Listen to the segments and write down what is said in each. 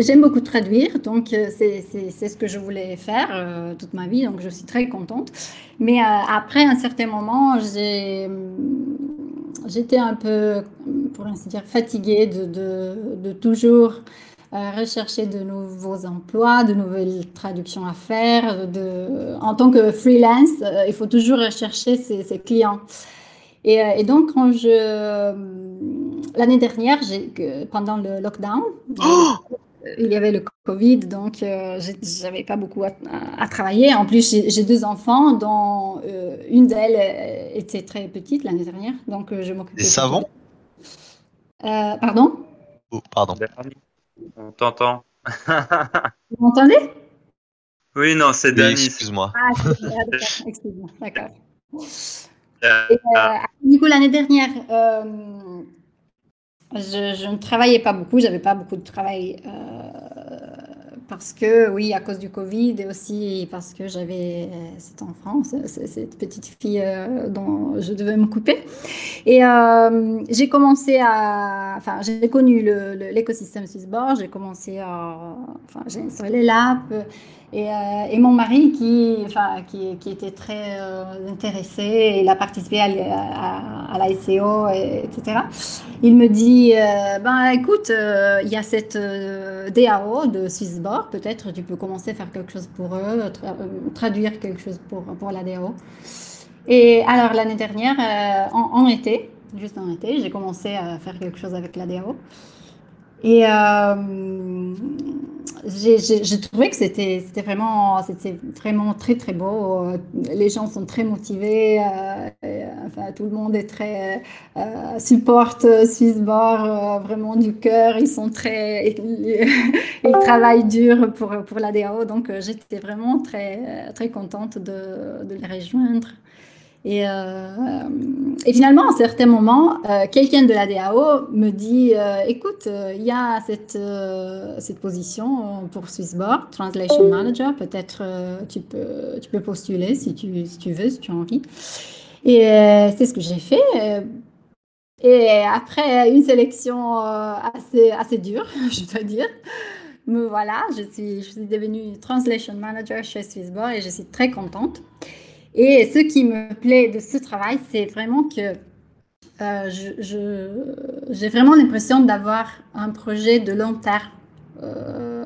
J'aime beaucoup traduire, donc c'est ce que je voulais faire toute ma vie, donc je suis très contente. Mais après un certain moment, j'étais un peu, pour ainsi dire, fatiguée de, de, toujours rechercher de nouveaux emplois, de nouvelles traductions à faire. De... En tant que freelance, euh, il faut toujours rechercher ses, clients. Et, euh, et, donc, quand je... L'année dernière, pendant le lockdown, oh il y avait le Covid, donc euh, je n'avais pas beaucoup à, travailler. En plus, j'ai deux enfants, dont une d'elles était très petite l'année dernière, donc je m'occupais. Des savants Pardon? Oh, Pardon. On t'entend. Vous m'entendez? Oui, non, c'est Dani. excuse-moi. Ah, excuse-moi, d'accord. Euh, euh, du coup, l'année dernière, euh, je, ne travaillais pas beaucoup, j'avais pas beaucoup de travail parce que, oui, à cause du Covid et aussi parce que j'avais euh, cet enfant, cette petite fille euh, dont je devais me couper. Et euh, j'ai commencé à. Enfin, j'ai connu l'écosystème Swissborg, j'ai commencé à. Enfin, j'ai installé l'app. Et, et, mon mari, qui, enfin, qui, était très intéressé, il a participé à, à, la SEO, et, etc. Il me dit ben, écoute, il y a cette DAO de Swissborg peut-être tu peux commencer à faire quelque chose pour eux, euh, traduire quelque chose pour, pour la DAO. Et alors l'année dernière, euh, en, été, juste en été, j'ai commencé à faire quelque chose avec la DAO. Et euh, j'ai trouvé que c'était vraiment, vraiment très très beau. Les gens sont très motivés. Euh, tout le monde est très euh, supporte Swissborg euh, vraiment du cœur. Ils sont très, ils, travaillent dur pour pour la DAO. Donc j'étais vraiment très très contente de, de les rejoindre. Et, euh, et, finalement, à un certain moment, euh, quelqu'un de la DAO me dit euh, Écoute, il y a cette, cette position pour Swissborg, Translation Manager. Peut-être tu, peux, tu peux postuler si tu, si tu veux, si tu as envie. Et c'est ce que j'ai fait. Et après une sélection assez, assez dure, je dois dire, me voilà, je suis, je suis devenue Translation Manager chez Swissborg et je suis très contente. Et ce qui me plaît de ce travail, c'est vraiment que euh, j'ai vraiment l'impression d'avoir un projet de long terme. Euh,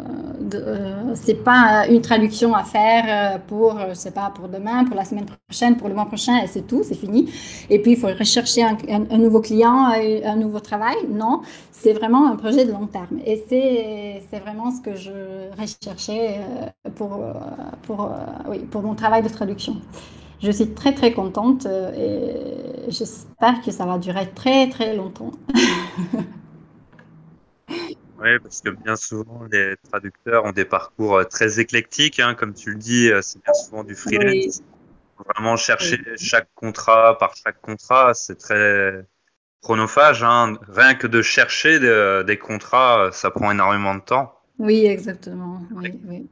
euh, c'est pas une traduction à faire euh, pour, je sais pas, pour demain, pour la semaine prochaine, pour le mois prochain, et c'est tout, c'est fini. Et puis il faut rechercher un, nouveau client, un nouveau travail. Non, c'est vraiment un projet de long terme. Et c'est vraiment ce que je recherchais pour, pour, oui, pour mon travail de traduction je suis très très contente euh, et j'espère que ça va durer très très longtemps. oui, parce que bien souvent les traducteurs ont des parcours euh, très éclectiques, hein, comme tu le dis, euh, c'est bien souvent du freelance. Vraiment chercher chaque contrat par chaque contrat, c'est très chronophage. Hein. Rien que de chercher des contrats, ça prend énormément de temps. Oui, exactement. Oui, oui.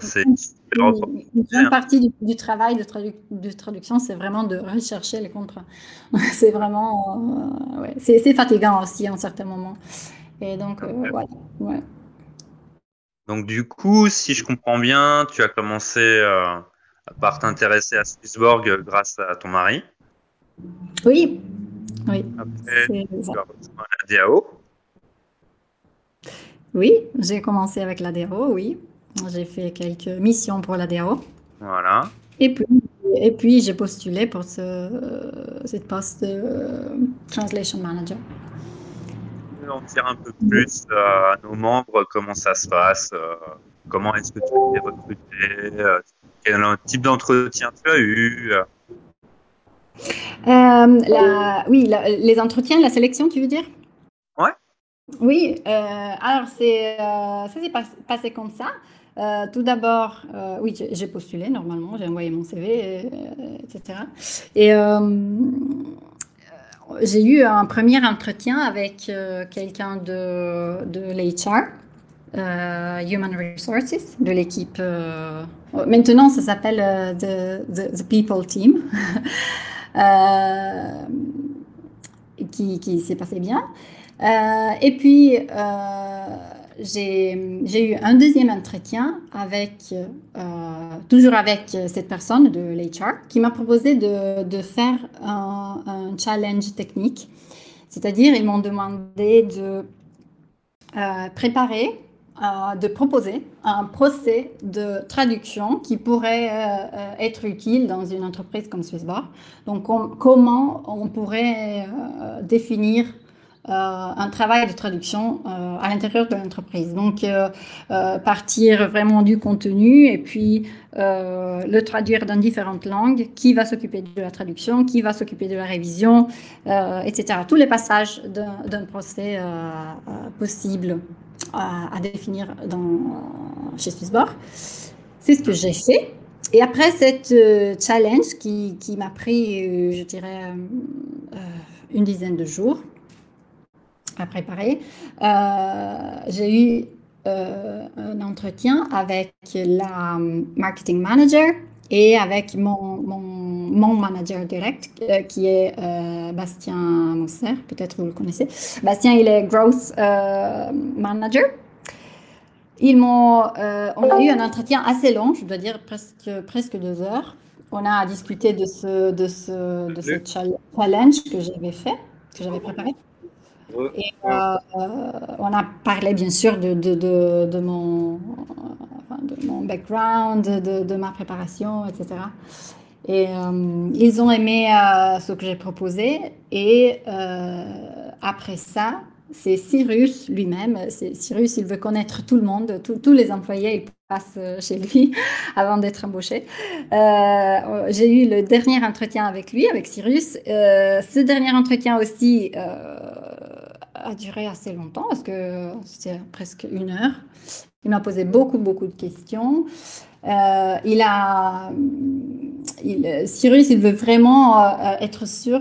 c'est une grande partie du, travail de, traduction, c'est vraiment de rechercher les contrats. c'est vraiment, euh, ouais, c'est fatigant aussi à un certain moment. Et donc, euh, voilà. Ouais. Donc, du coup, si je comprends bien, tu as commencé euh, par t'intéresser à Swissborg grâce à ton mari. Oui. Oui. Après, tu as la DAO. Oui, j'ai commencé avec la DAO, oui. J'ai fait quelques missions pour la DAO. Voilà. Et puis, et puis j'ai postulé pour ce, cette poste de Translation Manager. On dire un peu plus euh, à nos membres comment ça se passe, euh, comment est-ce que tu as été recruté, euh, quel type d'entretien tu as eu. La, oui, les entretiens, la sélection, tu veux dire? Ouais. Oui, alors c'est, ça s'est passé comme ça. Tout d'abord, oui, j'ai postulé normalement, j'ai envoyé mon CV, etc. Et j'ai eu un premier entretien avec quelqu'un de, de l'HR, Human Resources, de l'équipe. maintenant, ça s'appelle the, the, the, People Team. qui, qui s'est passé bien. et puis, j'ai eu un deuxième entretien avec, toujours avec cette personne de l'HR, qui m'a proposé de, faire un, challenge technique. C'est-à-dire, ils m'ont demandé de préparer euh, de proposer un procès de traduction qui pourrait euh, euh, être utile dans une entreprise comme Swissbar. Donc, comment on pourrait définir un travail de traduction à l'intérieur de l'entreprise. Donc, partir vraiment du contenu et puis le traduire dans différentes langues. Qui va s'occuper de la traduction Qui va s'occuper de la révision Etc. Tous les passages d'un procès possible à, définir chez Swissborg. C'est ce que j'ai fait. Et après cette euh, challenge qui, m'a pris, euh, je dirais, euh, une dizaine de jours à préparer, j'ai eu un entretien avec la marketing manager et avec mon, mon, mon manager direct, euh, qui est euh, Bastien Mousser, peut-être vous le connaissez. Bastien, il est Growth euh, Manager. Ils m'ont, on a eu un entretien assez long, je dois dire presque, presque deux heures. On a discuté de ce, de ce, de ce challenge que j'avais fait, que j'avais préparé. Et on a parlé bien sûr de, de, de, de mon de mon background, de, ma préparation, etc. Et euh, ils ont aimé euh, ce que j'ai proposé. Et euh, après ça, c'est Cyrus lui-même. Cyrus, il veut connaître tout le monde, tous les employés, il passe chez lui avant d'être embauché. j'ai eu le dernier entretien avec lui, avec Cyrus. ce dernier entretien aussi a duré assez longtemps, parce que c'était presque une heure. Il m'a posé beaucoup, beaucoup de questions. Euh, il a, il, Cyrus, il veut vraiment euh, être sûr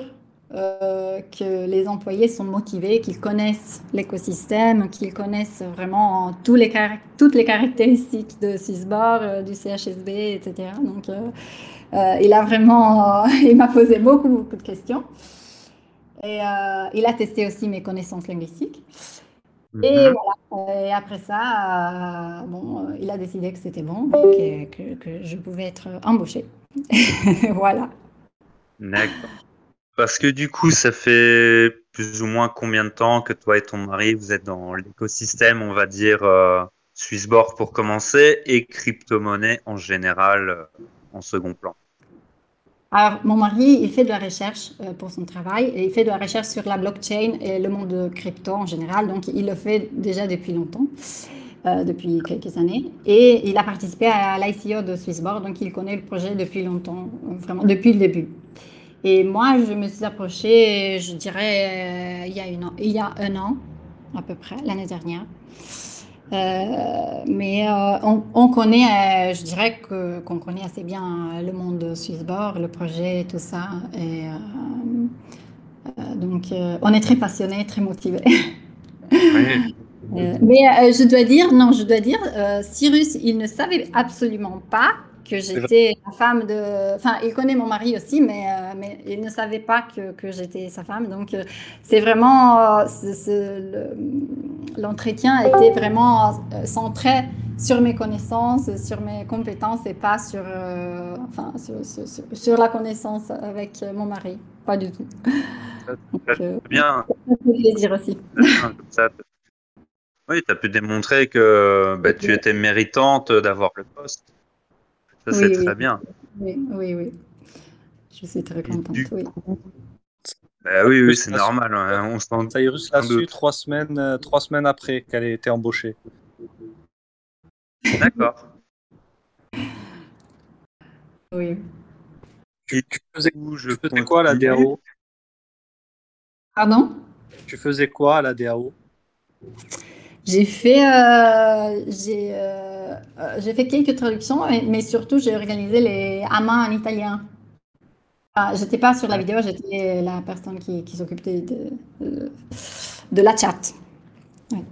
euh, que les employés sont motivés, qu'ils connaissent l'écosystème, qu'ils connaissent vraiment tous les toutes les caractéristiques de Sysbar, du CHSB, etc. Donc, il a vraiment, il m'a posé beaucoup, beaucoup de questions. Et il a testé aussi mes connaissances linguistiques. Et mhm. voilà. Et après ça, euh, bon, euh, il a décidé que c'était bon, que, que, que, je pouvais être embauchée. voilà. D'accord. Parce que du coup, ça fait plus ou moins combien de temps que toi et ton mari, vous êtes dans l'écosystème, on va dire, euh, Swissborg pour commencer, et crypto-monnaie en général euh, en second plan? Alors, mon mari, il fait de la recherche euh, pour son travail et il fait de la recherche sur la blockchain et le monde de crypto en général. Donc, il le fait déjà depuis longtemps, euh, depuis quelques années. Et il a participé à l'ICO de Swissborg, donc il connaît le projet depuis longtemps, vraiment depuis le début. Et moi, je me suis approchée, je dirais, euh, il, y a une, il y a un an à peu près, l'année dernière. Euh, mais euh, on, connaît, euh, je dirais que, qu'on connaît assez bien le monde de Swissborg, le projet, tout ça. Et, donc, on est très passionné, très motivé. mais je dois dire, non, je dois dire, Cyrus, il ne savait absolument pas que j'étais la femme de. Enfin, il connaît mon mari aussi, mais, euh, mais il ne savait pas que, que j'étais sa femme. Donc, euh, c'est vraiment. Euh, l'entretien était vraiment centré sur mes connaissances, sur mes compétences et pas sur, enfin, sur, sur, la connaissance avec mon mari. Pas du tout. Donc, bien. Ça fait plaisir aussi. oui, tu as pu démontrer que bah, tu étais méritante d'avoir le poste. Ça, c'est très bien. Oui, oui, oui. Je suis très contente. oui. Bah oui, oui, c'est normal. Hein. On s'en Cyrus l'a su trois semaines, euh, trois semaines après qu'elle ait été embauchée. D'accord. Oui. Tu, faisais, je faisais quoi à la DAO Pardon? Tu faisais quoi à la DAO J'ai fait, euh, j'ai, euh, euh, j'ai fait quelques traductions, mais, surtout j'ai organisé les amants en italien. Ah, j'étais pas sur la vidéo, j'étais la personne qui, qui s'occupait de, de, la chat. donc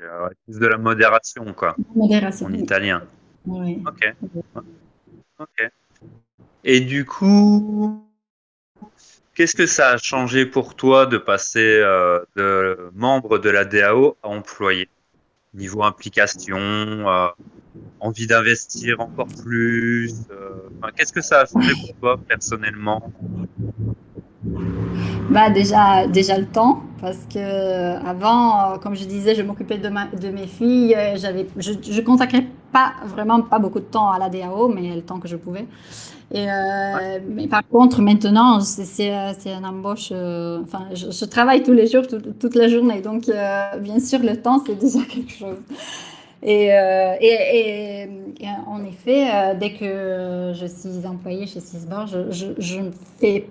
euh, de la modération, quoi. Modération. En italien. Oui. Ok. Ok. Et du coup, Qu'est-ce que ça a changé pour toi de passer de membre de la DAO à employé? Niveau implication, envie d'investir encore plus Qu'est-ce que ça a changé pour toi personnellement? Bah déjà, déjà le temps, parce que avant, comme je disais, je m'occupais de, de mes filles, je, je consacrais pas vraiment pas beaucoup de temps à la DAO, mais le temps que je pouvais. Et, euh, Mais par contre, maintenant, c'est un embauche. Euh, enfin, je, travaille tous les jours, toute la journée. Donc, euh, bien sûr, le temps, c'est déjà quelque chose. Et, et, et, en effet, dès que je suis employée chez Sisbor, je, je, je ne fais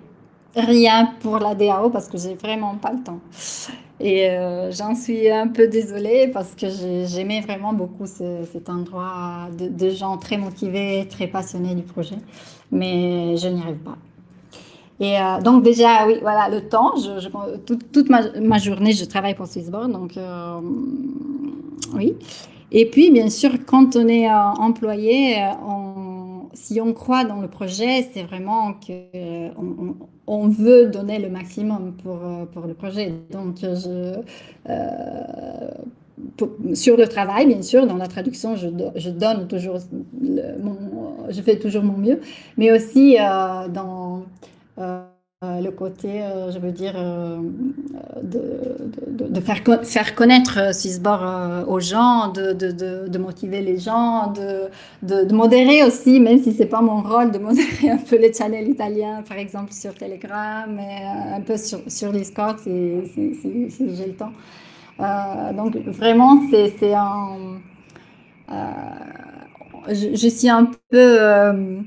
rien pour la DAO parce que j'ai vraiment pas le temps. Et euh, j'en suis un peu désolée parce que j'aimais vraiment beaucoup cet endroit de, gens très motivés, très passionnés du projet, mais je n'y arrive pas. Et euh, donc déjà, oui, voilà, le temps, je, toute, ma, journée, je travaille pour Swissborn, donc euh, oui. Et puis, bien sûr, quand on est employé, si on croit dans le projet, c'est vraiment qu'on on veut donner le maximum pour, euh, pour le projet. Donc, euh, sur le travail, bien sûr, dans la traduction, je, donne toujours, je fais toujours mon mieux, mais aussi euh, dans le côté, euh, je veux dire, euh, de, de, faire, faire connaître Swissborg aux gens, de, motiver les gens, de, modérer aussi, même si c'est pas mon rôle, de modérer un peu les channels italiens, par exemple sur Telegram, et un peu sur, sur Discord si, j'ai le temps. donc vraiment, c'est un... Je, je, suis un peu euh,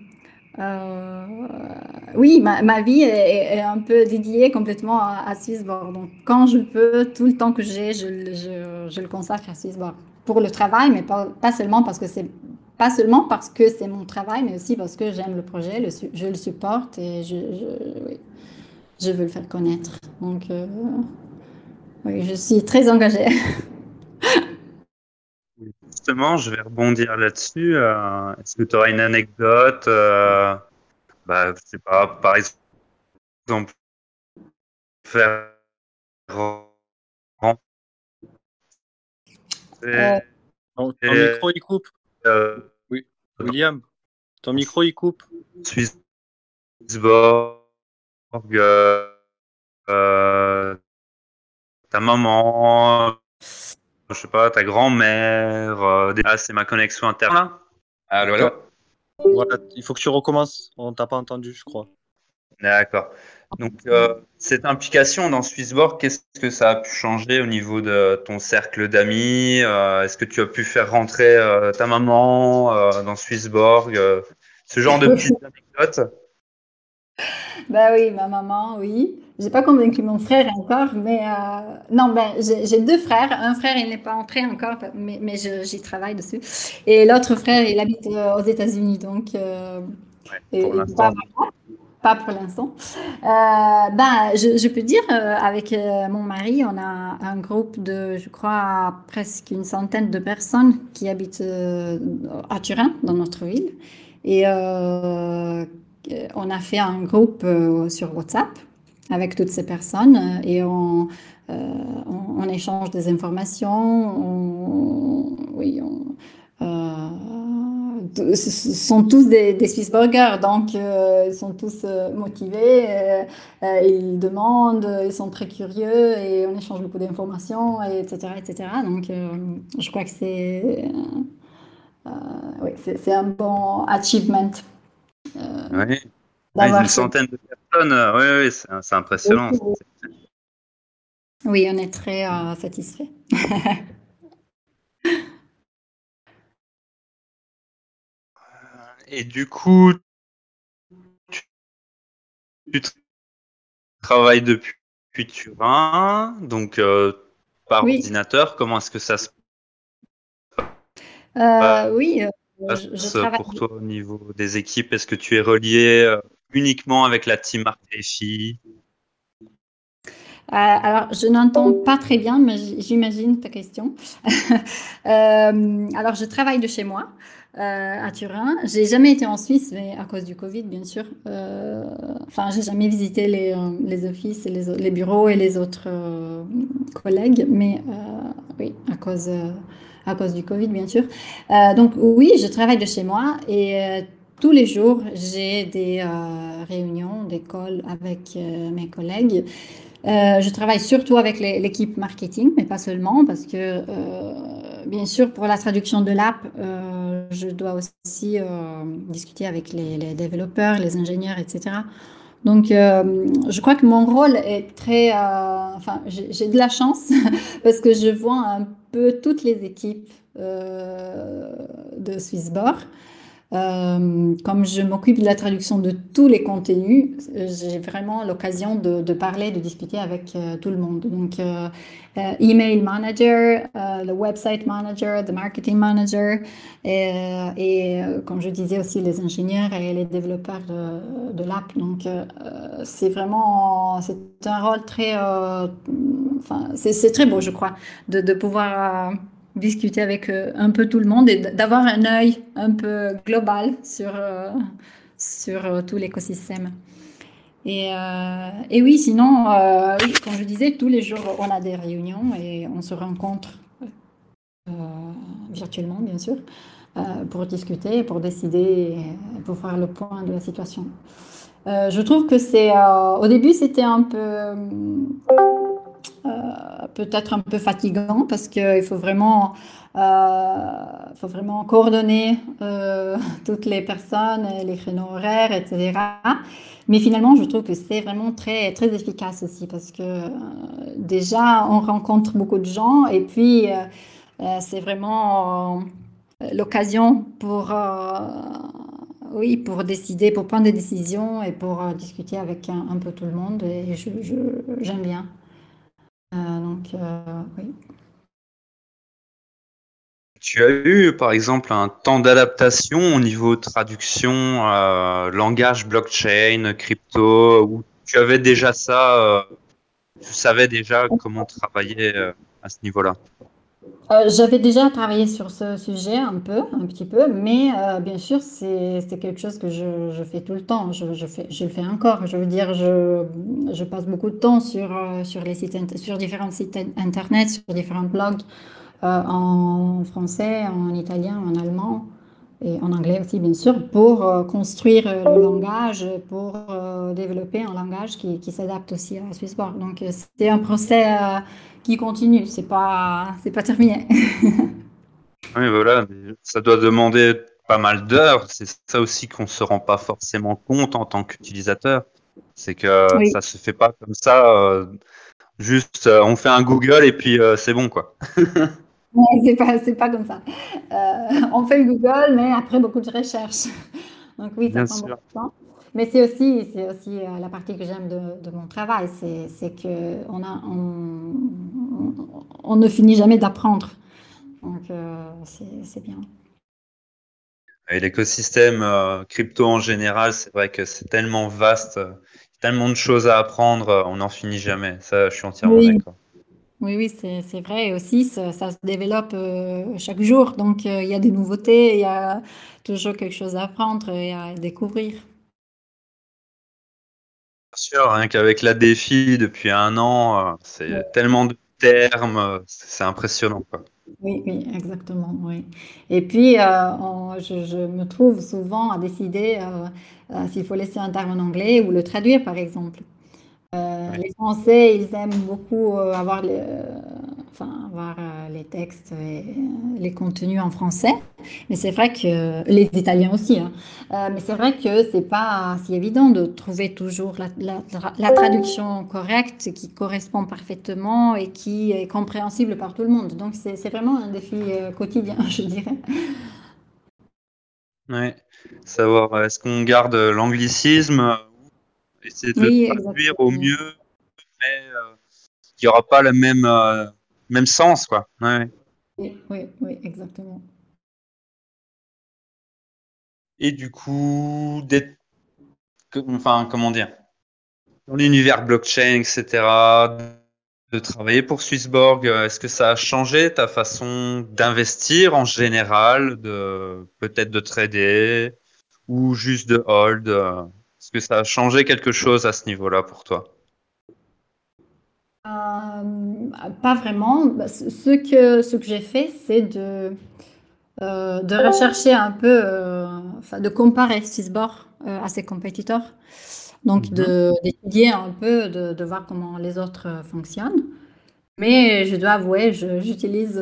oui, ma, ma vie est, un peu dédiée complètement à, à Swissborg. Donc, quand je peux, tout le temps que j'ai, je, je, je, le consacre à Swissborg. Pour le travail, mais pas, pas seulement parce que c'est pas seulement parce que c'est mon travail, mais aussi parce que j'aime le projet, le, je le supporte et je, oui, je veux le faire connaître. Donc, euh, oui, je suis très engagée. Justement, je vais rebondir là-dessus. Euh, est-ce que tu auras une anecdote euh, bah, Je sais pas, par exemple, faire. Euh, ton, micro il coupe. oui, William, ton micro il coupe. Swissborg, ta maman, je sais pas, ta grand-mère. Euh, ah, c'est ma connexion interne. Allô, allô Voilà, il faut que tu recommences. On t'a pas entendu, je crois. D'accord. Donc, euh, cette implication dans Swissborg, qu'est-ce que ça a pu changer au niveau de ton cercle d'amis euh, Est-ce que tu as pu faire rentrer ta maman dans Swissborg Ce genre de petites anecdotes? Bah oui, ma maman, oui. J'ai pas convaincu mon frère encore, mais euh, non, ben j'ai deux frères. Un frère, il n'est pas entré encore, mais, mais j'y travaille dessus. Et l'autre frère, il habite euh, aux États-Unis, donc euh, pas, pas, pour l'instant. ben, je, je, peux dire, avec mon mari, on a un groupe de, je crois, presque une centaine de personnes qui habitent à Turin, dans notre ville. Et on a fait un groupe sur WhatsApp avec toutes ces personnes euh, et on, euh, échange des informations. On, oui, euh, ce sont tous des, des Swiss burgers, donc ils sont tous motivés, ils demandent, ils sont très curieux et on échange beaucoup d'informations, etc., etc. Donc je crois que c'est oui, c'est un bon achievement. Oui. une centaine de euh, oui, c'est impressionnant. Oui, on est très euh, satisfait. Et du coup, tu, travailles depuis, Turin, donc euh, par ordinateur. Comment est-ce que ça se passe? Oui, je, travaille... pour toi au niveau des équipes. Est-ce que tu es relié uniquement avec la team filles euh, alors, je n'entends pas très bien, mais j'imagine ta question. Euh, alors, je travaille de chez moi. à Turin. J'ai jamais été en Suisse, mais à cause du Covid, bien sûr. enfin, j'ai jamais visité les, les offices, et les, les, bureaux et les autres collègues, mais oui, à cause, à cause du Covid, bien sûr. donc oui, je travaille de chez moi et tous les jours, j'ai des réunions d'école avec mes collègues. Euh, je travaille surtout avec l'équipe marketing, mais pas seulement, parce que, euh, bien sûr, pour la traduction de l'app, euh, je dois aussi discuter avec les, développeurs, les ingénieurs, etc. Donc, je crois que mon rôle est très... enfin, j'ai de la chance parce que je vois un peu toutes les équipes de Swissborg. Euh, comme je m'occupe de la traduction de tous les contenus, j'ai vraiment l'occasion de, parler, de discuter avec euh, tout le monde. Donc, euh, email manager, le website manager, le marketing manager, et, comme je disais aussi les ingénieurs et les développeurs de, l'app. Donc, c'est vraiment, c'est un rôle très, enfin, c'est très beau, je crois, de, de pouvoir discuter avec euh, un peu tout le monde et d'avoir un œil un peu global sur, euh, sur euh, tout l'écosystème. Et, et, oui, sinon, comme je disais, tous les jours, on a des réunions et on se rencontre virtuellement, bien sûr, pour discuter, pour décider, pour faire le point de la situation. je trouve que c'est, au début, c'était un peu euh, peut-être un peu fatigant parce qu'il faut vraiment, euh, faut vraiment coordonner euh, toutes les personnes, les créneaux horaires, etc. Mais finalement, je trouve que c'est vraiment très, très efficace aussi parce que déjà, on rencontre beaucoup de gens et puis c'est vraiment l'occasion pour, oui, pour décider, pour prendre des décisions et pour discuter avec un, peu tout le monde. Et j'aime bien. Euh, euh. Tu as eu, par exemple, un temps d'adaptation au niveau traduction, euh, langage blockchain, crypto, où tu avais déjà ça, tu savais déjà comment travailler à ce niveau-là? Euh, j'avais déjà travaillé sur ce sujet un peu, un petit peu, mais euh, bien sûr, c'est quelque chose que je, fais tout le temps. Je, le fais encore. Je veux dire, je, passe beaucoup de temps sur, euh, sur, les sites, sur différents sites internet, sur différents blogs en français, en italien, en allemand et en anglais aussi, bien sûr, pour construire le langage, pour développer un langage qui, s'adapte aussi à Swissborg. Donc, c'est un procès qui continue. C'est pas, c'est pas terminé. oui, voilà. Ça doit demander pas mal d'heures. C'est ça aussi qu'on se rend pas forcément compte en tant qu'utilisateur. C'est que ça se fait pas comme ça. Euh, juste, euh, on fait un Google et puis euh, c'est bon, quoi. c'est pas, c'est pas comme ça. on fait le Google, mais après beaucoup de recherches. Donc oui, ça prend beaucoup de temps. Mais c'est aussi, c'est aussi euh, la partie que j'aime de, mon travail, c'est qu'on on, on, ne finit jamais d'apprendre. Donc euh, c'est bien. Et l'écosystème euh, crypto en général, c'est vrai que c'est tellement vaste, tellement de choses à apprendre, on n'en finit jamais. Ça, je suis entièrement d'accord. Oui, oui, c'est vrai. Et aussi, ça, ça se développe chaque jour. Donc, il y a des nouveautés, il y a toujours quelque chose à apprendre et à découvrir sûr, rien qu'avec la défi depuis un an, euh, c'est tellement de termes, euh, c'est impressionnant. Oui, oui, exactement. Oui. Et puis, euh, je, me trouve souvent à décider s'il faut laisser un terme en anglais ou le traduire, par exemple. Les Français, ils aiment beaucoup avoir les, enfin, voir euh, les textes et euh, les contenus en français. Mais c'est vrai que les Italiens aussi. Hein. Euh, mais c'est vrai que c'est pas si évident de trouver toujours la, la, traduction correcte qui correspond parfaitement et qui est compréhensible par tout le monde. Donc c'est vraiment un défi quotidien, je dirais. Oui, savoir est-ce qu'on garde l'anglicisme, essayer de le traduire au mieux, mais il n'y aura pas la même même sens, quoi. Oui, oui, oui, exactement. Et du coup, enfin, comment dire, dans l'univers blockchain, etc., de travailler pour Swissborg Est-ce que ça a changé ta façon d'investir en général, de peut-être de trader ou juste de hold Est-ce que ça a changé quelque chose à ce niveau-là pour toi? euh, Pas vraiment. Bah, ce que, ce que j'ai fait, c'est de, euh, de rechercher un peu, euh, enfin, de comparer Swissborg à ses compétiteurs. Donc, mhm. d'étudier un peu, de, de, voir comment les autres fonctionnent. Mais je dois avouer, j'utilise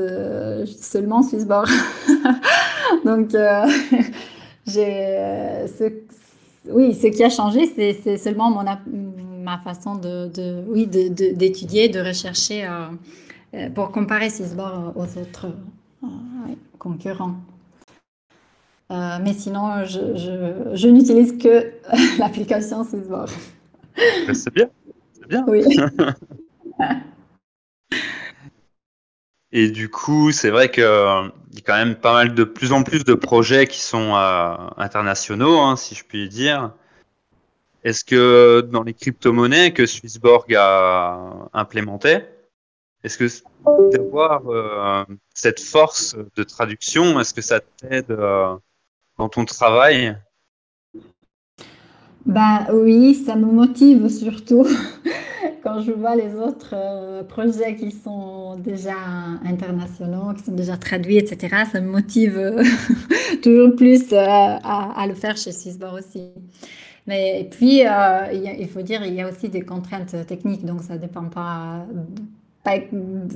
seulement Swissborg. Donc, j'ai, ce, oui, ce qui a changé, c'est seulement mon, ma façon de, de oui, d'étudier, de, de, rechercher euh, euh, pour comparer Sysbar aux autres euh, concurrents. mais sinon, je, je, je n'utilise que l'application Sysbar. C'est bien, c'est bien. Oui. Et du coup, c'est vrai qu'il y a quand même pas mal de plus en plus de projets qui sont internationaux, hein, si je puis dire. Est-ce que dans les crypto-monnaies que Swissborg a implémentées, est-ce que d'avoir euh, cette force de traduction, est-ce que ça t'aide euh, dans ton travail? Bah oui, ça me motive surtout quand je vois les autres euh, projets qui sont déjà internationaux, qui sont déjà traduits, etc. Ça me motive toujours plus à, à, le faire chez Swissborg aussi. Mais puis, euh, il, faut dire, il y a aussi des contraintes techniques, donc ça ne dépend pas,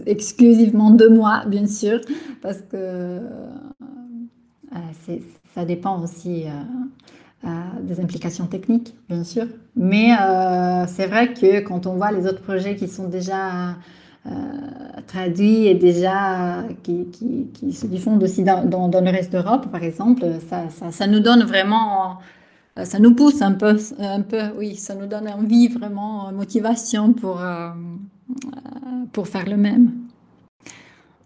exclusivement de moi, bien sûr, parce que euh, ça dépend aussi euh, des implications techniques, bien sûr. Mais c'est vrai que quand on voit les autres projets qui sont déjà traduits et déjà qui, se diffondent aussi dans, le reste d'Europe, par exemple, ça, ça, nous donne vraiment euh, ça nous pousse un peu, un peu, oui, ça nous donne envie, vraiment, motivation pour, euh, pour faire le même.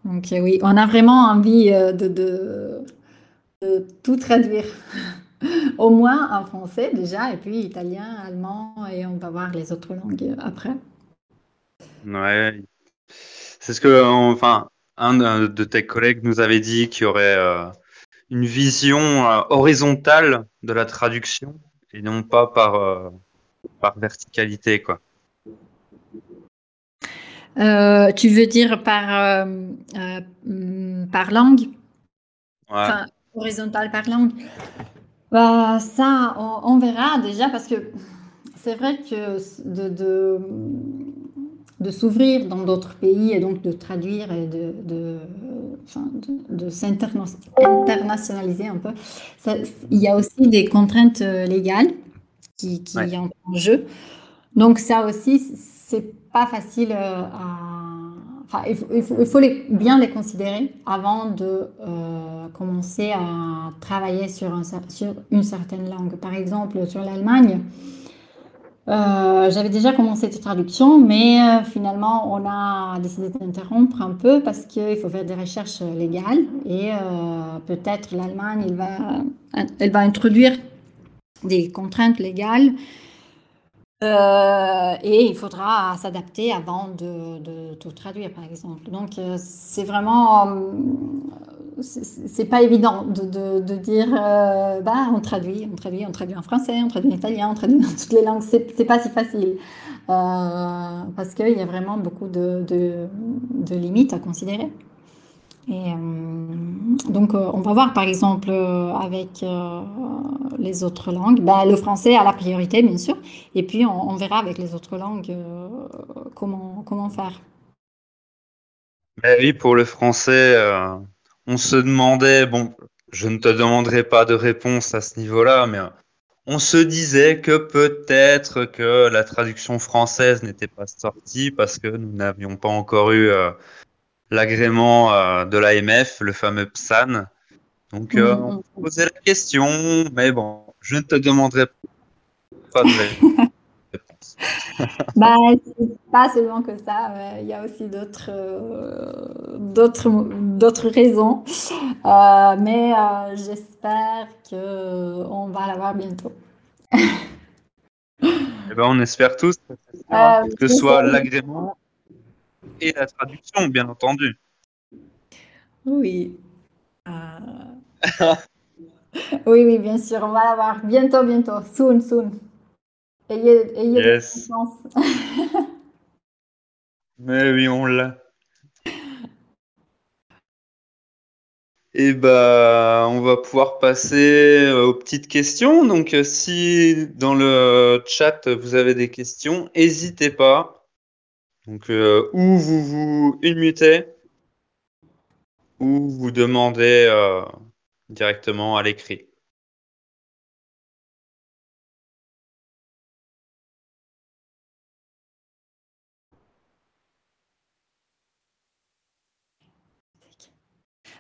Donc oui, on a vraiment envie euh, de, de, tout traduire. Au moins en français déjà, et puis italien, allemand, et on va voir les autres langues après. Ouais, c'est ce que, enfin, un de tes collègues nous avait dit qu'il y aurait une vision euh, horizontale de la traduction et non pas par, euh, par verticalité. Quoi. Euh, tu veux dire par, par langue? Enfin, horizontale par langue bah, Ça, on, verra déjà parce que c'est vrai que de, de de s'ouvrir dans d'autres pays et donc de traduire et de, de, de, s'internationaliser un peu. il y a aussi des contraintes euh, légales qui, qui entrent en jeu. Donc ça aussi, c'est pas facile euh, à... Enfin, il faut, il faut, les, bien les considérer avant de euh, commencer à travailler sur, un, sur une certaine langue. Par exemple, sur l'Allemagne, euh, j'avais déjà commencé cette traduction, mais euh, finalement, on a décidé d'interrompre un peu parce qu'il faut faire des recherches légales et euh, peut-être l'Allemagne, elle va introduire des contraintes légales et il faudra s'adapter avant de, tout traduire, par exemple. Donc, c'est vraiment c'est pas évident de, dire euh, bah on traduit, on traduit, on traduit en français, on traduit en italien, on traduit dans toutes les langues. C'est pas si facile euh, parce qu'il y a vraiment beaucoup de, limites à considérer. Et euh, donc on va voir par exemple avec les autres langues, bah, le français a la priorité bien sûr, et puis on, verra avec les autres langues comment faire. Ben oui, pour le français on se demandait, bon, je ne te demanderai pas de réponse à ce niveau-là, mais on se disait que peut-être que la traduction française n'était pas sortie parce que nous n'avions pas encore eu euh, l'agrément euh, de l'AMF, le fameux PSAN. Donc, euh, on se posait la question, mais bon, je ne te demanderai pas de réponse. bah, pas seulement que ça, il y a aussi d'autres euh, d'autres raisons. Euh, mais euh, j'espère que on va l'avoir bientôt. Eh ben, on espère tous que ce soit l'agrément et la traduction, bien entendu. Oui. oui, oui, bien sûr, on va l'avoir bientôt, bientôt, soon, soon. Ayez, ayez yes. Mais oui, on l'a. Et eh bah, on va pouvoir passer euh, aux petites questions. Donc, euh, si dans le chat vous avez des questions, n'hésitez pas. Donc, euh, ou vous vous unmutez, ou vous demandez directement à l'écrit.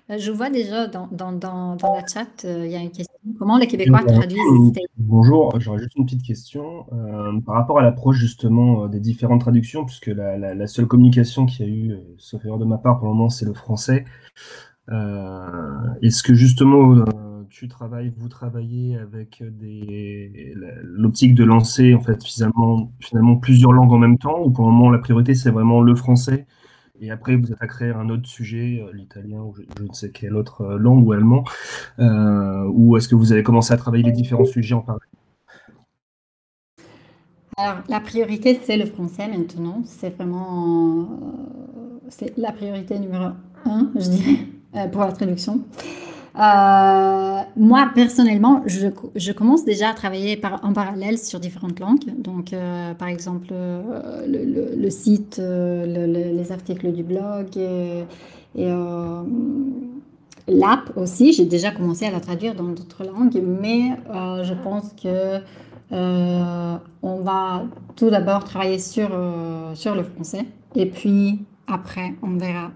Je vois déjà dans, dans, dans, dans la chat, euh, il y a une question. Comment les Québécois traduisent Bonjour, j'aurais juste une petite question. Euh, par rapport à l'approche justement des différentes traductions, puisque la, la, seule communication qu'il y a eu, sauf erreur de ma part pour le moment, c'est le français. Est-ce que justement tu travailles, vous travaillez avec l'optique de lancer en fait finalement, finalement plusieurs langues en même temps, ou pour le moment la priorité c'est vraiment le français? Et après vous attaquerez un autre sujet, euh, l'italien ou je, ne sais quelle autre euh, langue ou allemand, euh, ou est-ce que vous avez commencé à travailler les différents sujets en parallèle? Alors la priorité c'est le français maintenant, c'est vraiment la priorité numéro un, je dirais, pour la traduction. Euh, moi, personnellement, je, commence déjà à travailler en parallèle sur différentes langues. Donc, euh, par exemple, euh, le, site, les articles du blog l'app aussi. J'ai déjà commencé à la traduire dans d'autres langues, mais je pense que on va tout d'abord travailler sur le français et puis après, on verra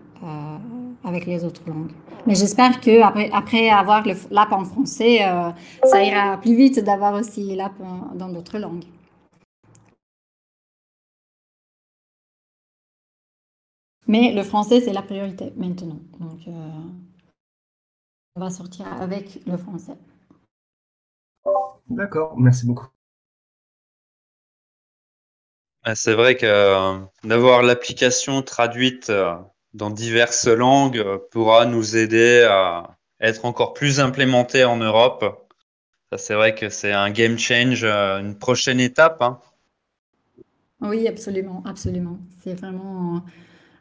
avec les autres langues. Mais j'espère que après, après avoir l'app en français, euh, ça ira plus vite d'avoir aussi l'app dans d'autres langues. Mais le français, c'est la priorité maintenant. Donc, euh, on va sortir avec le français. D'accord, merci beaucoup. Ah, c'est vrai que euh, d'avoir l'application traduite dans diverses langues euh, pourra nous aider à être encore plus implémenté en Europe. Ça, c'est vrai que c'est un game change, euh, une prochaine étape. Hein. Oui, absolument, absolument. C'est vraiment,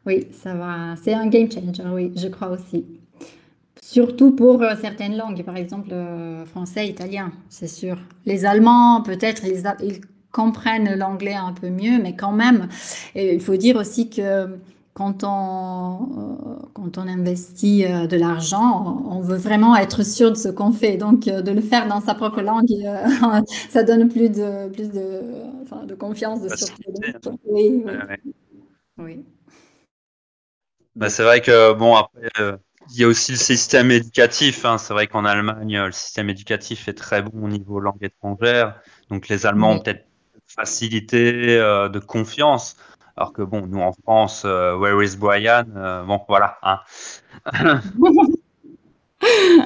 oui, ça va. C'est un game changer, oui, je crois aussi. Surtout pour euh, certaines langues, par exemple français, italien, c'est sûr. Les Allemands, peut-être, ils, ils comprennent l'anglais un peu mieux, mais quand même, il faut dire aussi que quand on, euh, quand on investit euh, de l'argent, on veut vraiment être sûr de ce qu'on fait. Donc, euh, de le faire dans sa propre langue, ça donne plus de, plus de, de confiance, de sûreté. Oui, oui. Bah, c'est vrai que, bon, après, il y a aussi le système éducatif. Hein. C'est vrai qu'en Allemagne, le système éducatif est très bon au niveau langue étrangère. Donc, les Allemands ont peut-être facilité de confiance. Alors que bon, nous en France, euh, Where is Brian euh, Bon, voilà. Hein.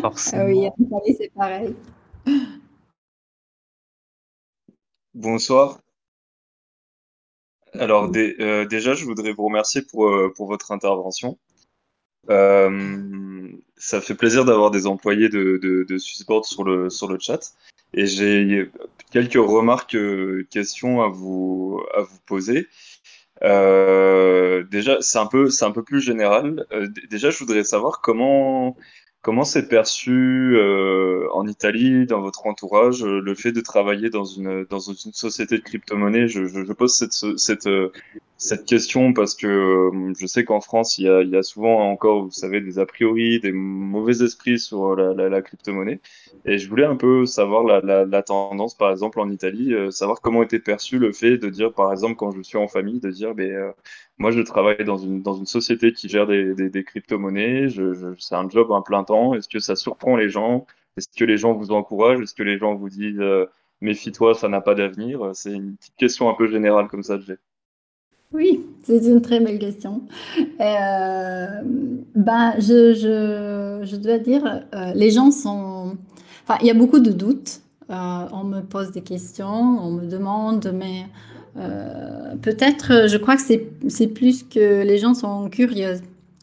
Forcément. Ah oui, c'est pareil. Bonsoir. Alors euh, déjà, je voudrais vous remercier pour, pour votre intervention. ça fait plaisir d'avoir des employés de, de, de Swissboard sur le, sur le chat. Et j'ai quelques remarques, questions à vous, à vous poser. Euh, déjà, c'est un peu, c'est un peu plus général. Euh, déjà, je voudrais savoir comment, comment c'est perçu euh, en Italie, dans votre entourage, le fait de travailler dans une, dans une société de crypto-monnaie. Je, je, je, pose cette, cette, cette question parce que euh, je sais qu'en France, il y, a, il y, a, souvent encore, vous savez, des a priori, des mauvais esprits sur la, la, la crypto-monnaie. Et je voulais un peu savoir la, la tendance, par exemple, en Italie, euh, savoir comment était perçu le fait de dire, par exemple, quand je suis en famille, de dire, ben, euh, moi, je travaille dans une, dans une société qui gère des, des, des crypto-monnaies, je, je, c'est un job un plein temps. Est-ce que ça surprend les gens? Est-ce que les gens vous encouragent? Est-ce que les gens vous disent, méfie-toi, ça n'a pas d'avenir C'est une petite question un peu générale comme ça que j'ai. Oui, c'est une très belle question. Euh, ben, je, je, je, dois dire, euh, les gens sont... Enfin, il y a beaucoup de doutes. Euh, on me pose des questions, on me demande, mais peut-être, je crois que c'est plus que les gens sont curieux.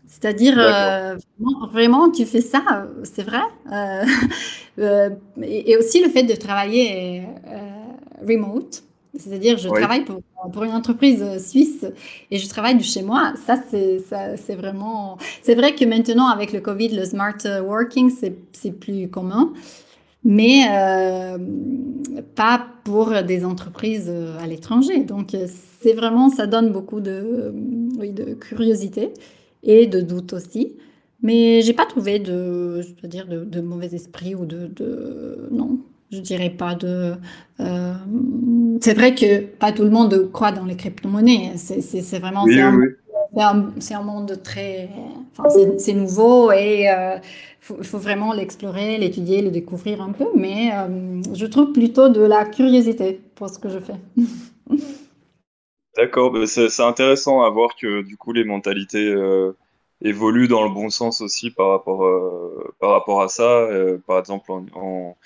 C'est-à-dire, vraiment, vraiment, tu fais ça, c'est vrai? et, aussi le fait de travailler remote. C'est-à-dire, je travaille pour, pour, une entreprise suisse et je travaille de chez moi. Ça, c'est vraiment. C'est vrai que maintenant, avec le Covid, le smart working, c'est plus commun, mais euh, pas pour des entreprises à l'étranger. Donc, c'est vraiment, ça donne beaucoup de, oui, de curiosité et de doute aussi. Mais j'ai pas trouvé de, je veux dire, de, de mauvais esprit ou de, de non, je dirais pas de. Euh, c'est vrai que pas tout le monde croit dans les crypto-monnaies. C'est vraiment. c'est un, un, monde très. Enfin, c'est nouveau et il euh, faut, faut, vraiment l'explorer, l'étudier, le découvrir un peu. Mais euh, je trouve plutôt de la curiosité pour ce que je fais. D'accord, c'est intéressant à voir que du coup les mentalités évoluent dans le bon sens aussi par rapport, par rapport à ça. par exemple, en en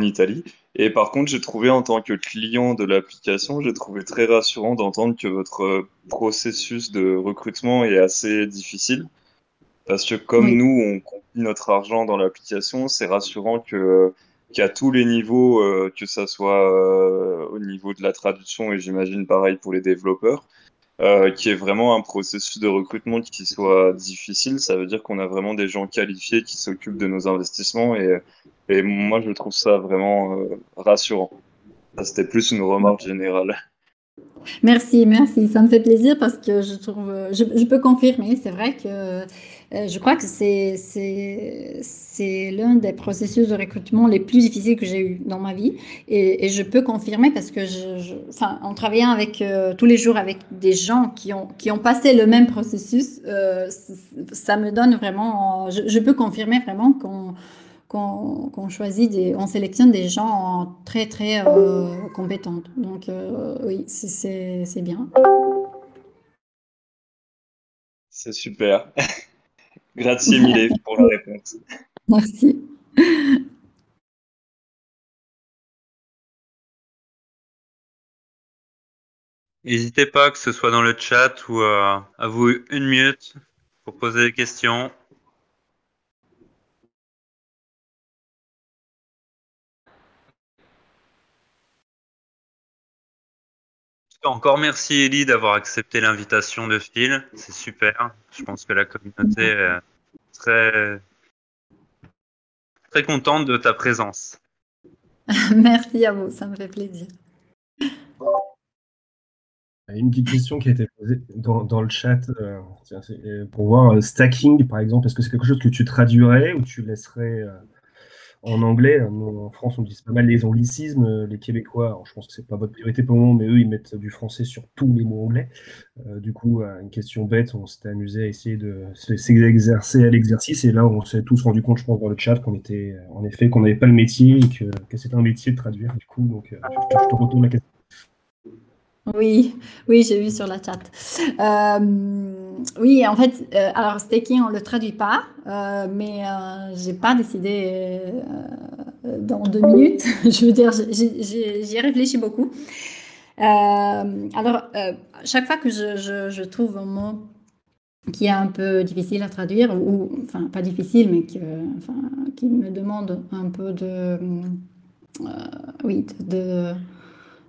Italie. Et par contre, j'ai trouvé en tant que client de l'application, j'ai trouvé très rassurant d'entendre que votre processus de recrutement est assez difficile. Parce que comme nous, on compte notre argent dans l'application, c'est rassurant que qu'à tous les niveaux, euh, que ça soit euh, au niveau de la traduction et j'imagine pareil pour les développeurs, euh, qui est vraiment un processus de recrutement qui soit difficile. Ça veut dire qu'on a vraiment des gens qualifiés qui s'occupent de nos investissements et moi, je trouve ça vraiment euh, rassurant. C'était plus une remarque générale. Merci, merci. Ça me fait plaisir parce que je trouve, je, peux confirmer, c'est vrai que euh, je crois que c'est, l'un des processus de recrutement les plus difficiles que j'ai eu dans ma vie. Et, je peux confirmer parce que, je, enfin, en travaillant avec, euh, tous les jours avec des gens qui ont, qui ont passé le même processus, ça me donne vraiment, je, je peux confirmer vraiment qu'on qu'on choisit, des, on sélectionne des gens très très euh, compétents. Donc euh, oui, c'est bien. C'est super. Grazie mille pour la réponse. Merci. N'hésitez pas, que ce soit dans le chat ou euh, à vous une minute pour poser des questions. Encore merci Ellie d'avoir accepté l'invitation de Phil. C'est super. Je pense que la communauté est très, très contente de ta présence. merci à vous, ça me fait plaisir. Une petite question qui a été posée dans, le chat euh, euh, pour voir euh, stacking par exemple. Est-ce que c'est quelque chose que tu traduirais ou tu laisserais en anglais. en France, on utilise pas mal les anglicismes. Euh, les Québécois, je pense que c'est pas votre priorité pour le moment, mais eux, ils mettent du français sur tous les mots anglais. Euh, du coup, euh, une question bête, on s'était amusé à essayer de s'exercer à l'exercice. Et là, on s'est tous rendu compte, je pense, dans le chat, qu'on était, en effet, qu'on n'avait pas le métier et que, c'était un métier de traduire. Du coup, donc, je, je te retourne la question. Oui, oui, j'ai vu sur la chat. Oui, en fait, euh, alors staking, on le traduit pas, euh, mais j'ai pas décidé dans deux minutes. Je veux dire, j'y ai réfléchi beaucoup. alors, chaque fois que je, trouve un mot qui est un peu difficile à traduire, ou enfin pas difficile, mais qui, me demande un peu de, oui,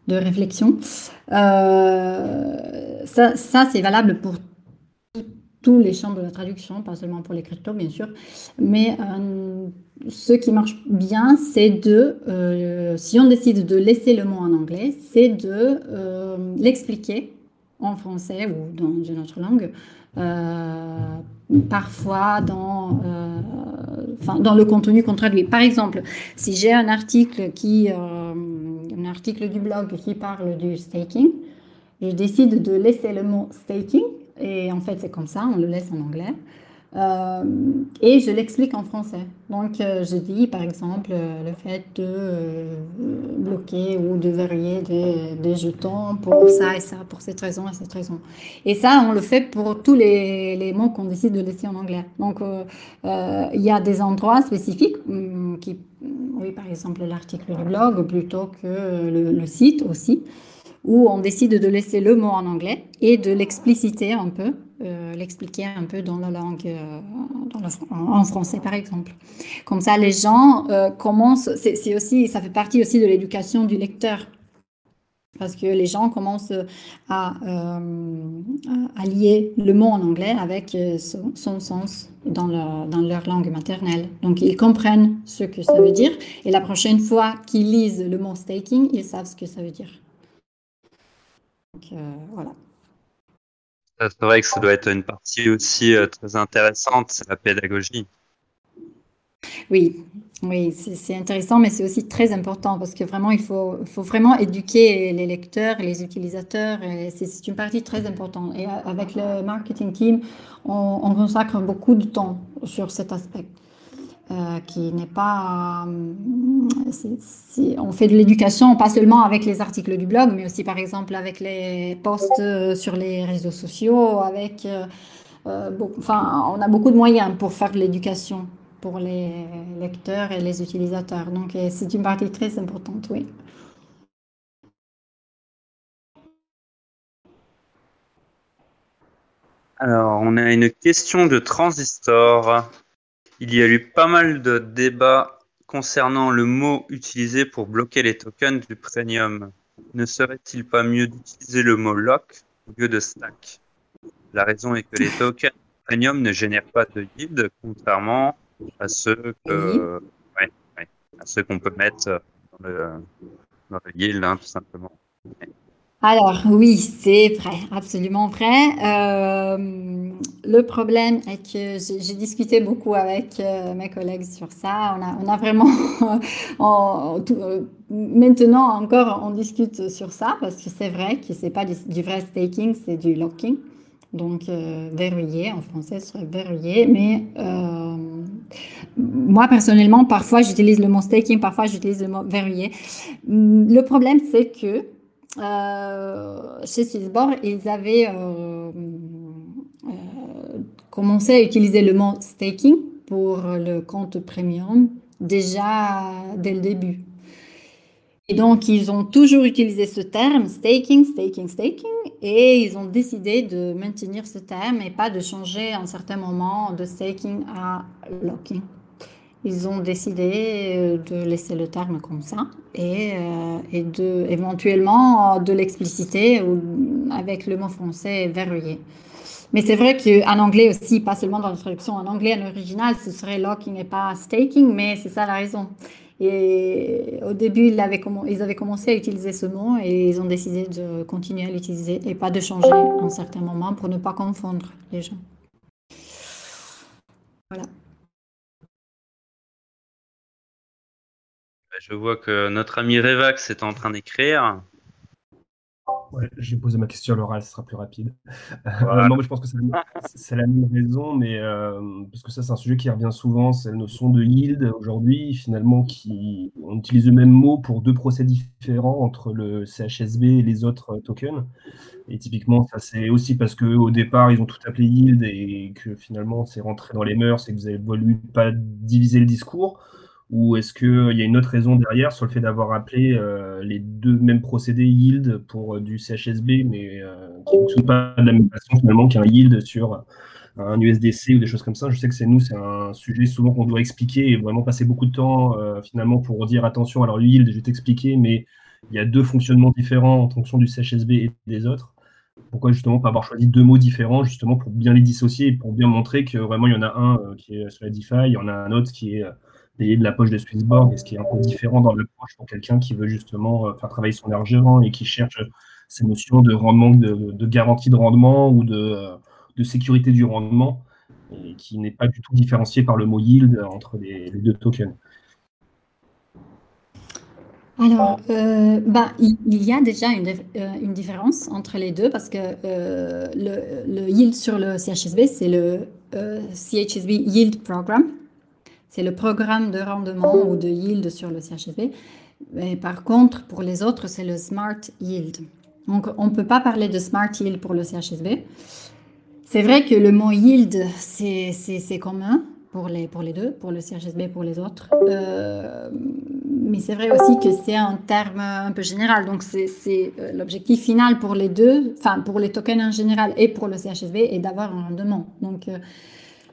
de réflexion. Euh, ça, ça c'est valable pour tous les champs de la traduction, pas seulement pour cryptos, bien sûr. Mais euh, ce qui marche bien, c'est de, euh, si on décide de laisser le mot en anglais, c'est de l'expliquer en français ou dans une autre langue. parfois dans, enfin, dans le contenu qu'on traduit. Par exemple, si j'ai un article qui un article du blog qui parle du staking. Je décide de laisser le mot staking, et en fait c'est comme ça, on le laisse en anglais. Euh, et je l'explique en français. Donc, euh, je dis par exemple euh, le fait de bloquer ou de varier des, jetons pour ça et ça, pour cette raison et cette raison. Et ça, on le fait pour tous les, mots qu'on décide de laisser en anglais. Donc, il y a des endroits spécifiques hum, qui, oui, par exemple l'article du blog plutôt que le site aussi où on décide de laisser le mot en anglais et de l'expliciter un peu, euh, l'expliquer un peu dans la langue, euh, en français par exemple. Comme ça, les gens euh, commencent, c'est aussi, ça fait partie aussi de l'éducation du lecteur. Parce que les gens commencent à, lier le mot en anglais avec son, sens dans leur, dans leur langue maternelle. Donc, ils comprennent ce que ça veut dire. Et la prochaine fois qu'ils lisent le mot staking, ils savent ce que ça veut dire. Donc, voilà. C'est vrai que ça doit être une partie aussi euh, très intéressante, c'est la pédagogie. Oui, oui, c'est intéressant, mais c'est aussi très important parce que vraiment, il faut, faut vraiment éduquer les lecteurs, les utilisateurs. C'est une partie très importante. Et avec le marketing team, on consacre beaucoup de temps sur cet aspect. Euh, qui n'est pas... Euh, on fait de l'éducation pas seulement avec les articles du blog, mais aussi par exemple avec les posts euh, sur les réseaux sociaux, avec... enfin, on a beaucoup de moyens pour faire de l'éducation pour les lecteurs et les utilisateurs. Donc, c'est une partie très importante, oui. Alors, on a une question de Transistor. Il y a eu pas mal de débats concernant le mot utilisé pour bloquer les tokens du premium. Ne serait-il pas mieux d'utiliser le mot lock au lieu de stack? La raison est que les tokens premium ne génèrent pas de yield, contrairement à ceux que, à ceux qu'on peut mettre dans le, dans le yield, hein, tout simplement. Alors oui, c'est vrai, absolument vrai. Euh, le problème est que j'ai discuté beaucoup avec euh, mes collègues sur ça. On a, vraiment, euh, maintenant encore, on discute sur ça parce que c'est vrai que c'est pas du, vrai staking, c'est du locking. Donc verrouillé, en français, serait verrouillé. Mais moi, personnellement, parfois j'utilise le mot staking, parfois j'utilise le mot verrouillé. Le problème, c'est que chez Swissborg, ils avaient euh, euh, commencé à utiliser le mot staking pour le compte premium déjà dès le début. Et donc, ils ont toujours utilisé ce terme, staking, staking, staking, et ils ont décidé de maintenir ce terme et pas de changer à un certain moment de staking à locking ils ont décidé euh, de laisser le terme comme ça et, euh, de éventuellement de l'expliciter avec le mot français verrouillé. Mais c'est vrai qu'en anglais aussi, pas seulement dans la traduction, en anglais, en original, ce serait locking et pas staking, mais c'est ça la raison. Et au début, ils avaient, ils avaient commencé à utiliser ce mot et ils ont décidé de continuer à l'utiliser et pas de changer à un certain moment pour ne pas confondre les gens. Voilà. Je vois que notre ami Revax est en train d'écrire. Ouais, j'ai posé ma question à l'oral, ce sera plus rapide. Euh, moi, je pense que c'est la, même raison, mais euh, parce que ça, c'est un sujet qui revient souvent, c'est la notion de yield aujourd'hui, finalement, qui on utilise le même mot pour deux procès différents entre le CHSB et les autres tokens. Et typiquement, ça c'est aussi parce qu'au départ, ils ont tout appelé yield et que finalement, c'est rentré dans les mœurs et que vous avez voulu pas diviser le discours. Ou est-ce qu'il y a une autre raison derrière sur le fait d'avoir appelé euh, les deux mêmes procédés yield pour euh, du CHSB, mais euh, qui ne fonctionnent pas de la même façon finalement qu'un yield sur un USDC ou des choses comme ça? Je sais que c'est nous, c'est un sujet souvent qu'on doit expliquer et vraiment passer beaucoup de temps finalement pour dire attention, alors le yield, je vais t'expliquer, mais il y a deux fonctionnements différents en fonction du CHSB et des autres. Pourquoi justement pas avoir choisi deux mots différents justement pour bien les dissocier et pour bien montrer que vraiment il y en a un qui est sur la DeFi, il y en a un autre qui est de la poche de Swissborg, et ce qui est un peu différent dans l'approche pour quelqu'un qui veut justement euh, faire travailler son argent et qui cherche ces notions de rendement, de, garantie de rendement ou de, euh, de, sécurité du rendement, et qui n'est pas du tout différencié par le mot yield entre les, deux tokens. Alors, euh, bah, il, y a déjà une, différence entre les deux parce que le, yield sur le CHSB, c'est le CHSB Yield Program. C'est le programme de rendement ou de yield sur le CHSB. Mais par contre, pour les autres, c'est le Smart Yield. Donc, on ne peut pas parler de Smart Yield pour le CHSB. C'est vrai que le mot yield, c'est commun. pour les, pour les deux, pour le CHSB et pour les autres. Euh, mais c'est vrai aussi que c'est un terme un peu général. Donc, c'est euh, l'objectif final pour les deux, enfin, pour les tokens en général et pour le CHSB, est d'avoir un rendement. Donc, euh,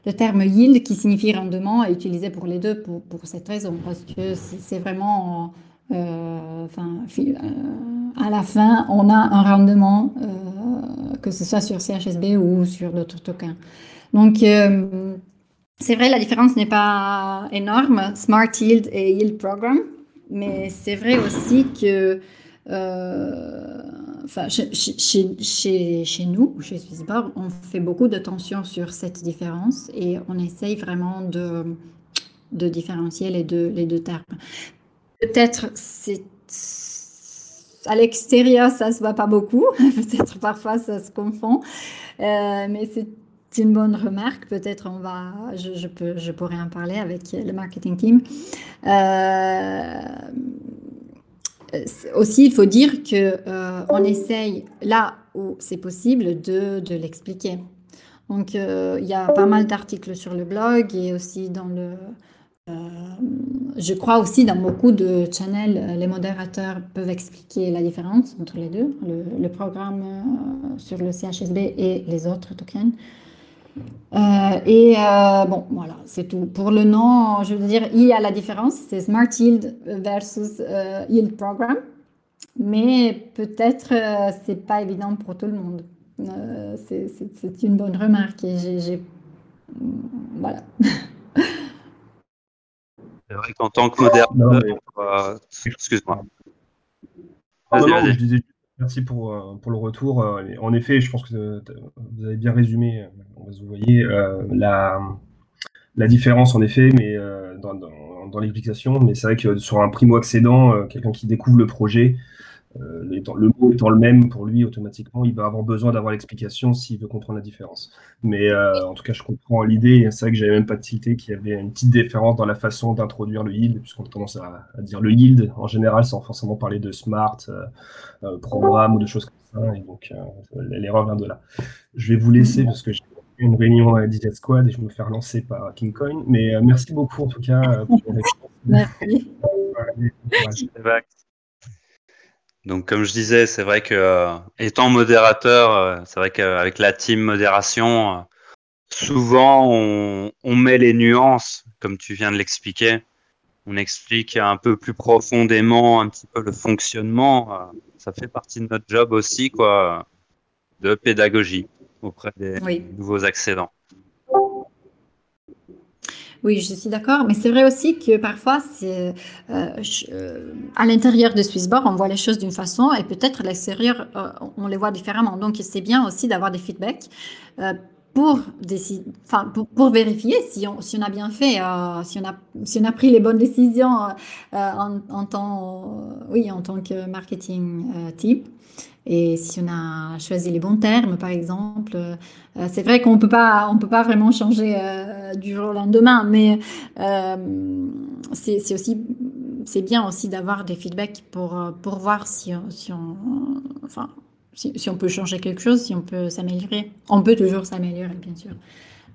le terme yield, qui signifie rendement, est utilisé pour les deux pour, pour cette raison, parce que c'est vraiment, enfin, à la fin, on a un rendement, que ce soit sur CHSB ou sur d'autres tokens. Donc, c'est vrai, la différence n'est pas énorme, Smart Yield et Yield Program, mais c'est vrai aussi que euh, enfin, chez, chez, chez, nous, chez Swissborg, on fait beaucoup de tension sur cette différence et on essaye vraiment de, de différencier les deux, les deux termes. Peut-être c'est à l'extérieur, ça se voit pas beaucoup. Peut-être parfois ça se confond, euh, mais c'est une bonne remarque. Peut-être on va, je, peux, je pourrais en parler avec le marketing team. Euh, aussi, il faut dire que euh, on essaye là où c'est possible de, l'expliquer. Donc, euh, il y a pas mal d'articles sur le blog et aussi dans le. je crois aussi dans beaucoup de channels, les modérateurs peuvent expliquer la différence entre les deux, le programme sur le CHSB et les autres tokens. Euh, et euh, bon, voilà, c'est tout. Pour le nom, je veux dire, il y a la différence, c'est Smart Yield versus euh, Yield Program, mais peut-être c'est pas évident pour tout le monde. c'est une bonne remarque et j'ai. Voilà. C'est vrai qu'en tant que modérateur, excuse-moi. Vas-y, vas-y. Merci pour, euh, pour le retour. Euh, en effet, je pense que vous avez bien résumé, euh, vous voyez, la, différence en effet, mais dans, dans, dans l'explication. Mais c'est vrai que sur un primo-accédant, quelqu'un qui découvre le projet, euh, le mot étant le même pour lui, automatiquement, il va avoir besoin d'avoir l'explication s'il veut comprendre la différence. Mais euh, en tout cas, je comprends l'idée. C'est vrai que j'avais même pas tilté qu'il y avait une petite différence dans la façon d'introduire le yield, puisqu'on a tendance à, dire le yield en général sans forcément parler de smart, euh, programme ou de choses comme ça. Et donc, l'erreur vient de là. Je vais vous laisser parce que j'ai une réunion à DJ Squad et je vais me faire lancer par KingCoin. Mais merci beaucoup en tout cas pour Merci. Donc, comme je disais, c'est vrai que euh, étant modérateur, euh, c'est vrai qu'avec la team modération, euh, souvent on, met les nuances, comme tu viens de l'expliquer. On explique un peu plus profondément un petit peu le fonctionnement. ça fait partie de notre job aussi, quoi, de pédagogie auprès des nouveaux accédants. Oui, je suis d'accord, mais c'est vrai aussi que parfois, c'est, euh, euh, à l'intérieur de Swissborg, on voit les choses d'une façon et peut-être à l'extérieur, euh, on les voit différemment. Donc, c'est bien aussi d'avoir des feedbacks pour, enfin, pour, pour, vérifier si on, si on a bien fait, si, on a, si on a pris les bonnes décisions en, en, tant, oui, en tant que marketing team. Et si on a choisi les bons termes, par exemple, euh, c'est vrai qu'on on peut pas vraiment changer euh, du jour au lendemain, mais euh, c'est c'est bien aussi d'avoir des feedbacks pour pour voir si, si on, enfin, si, si, on peut changer quelque chose, si on peut s'améliorer. On peut toujours s'améliorer, bien sûr.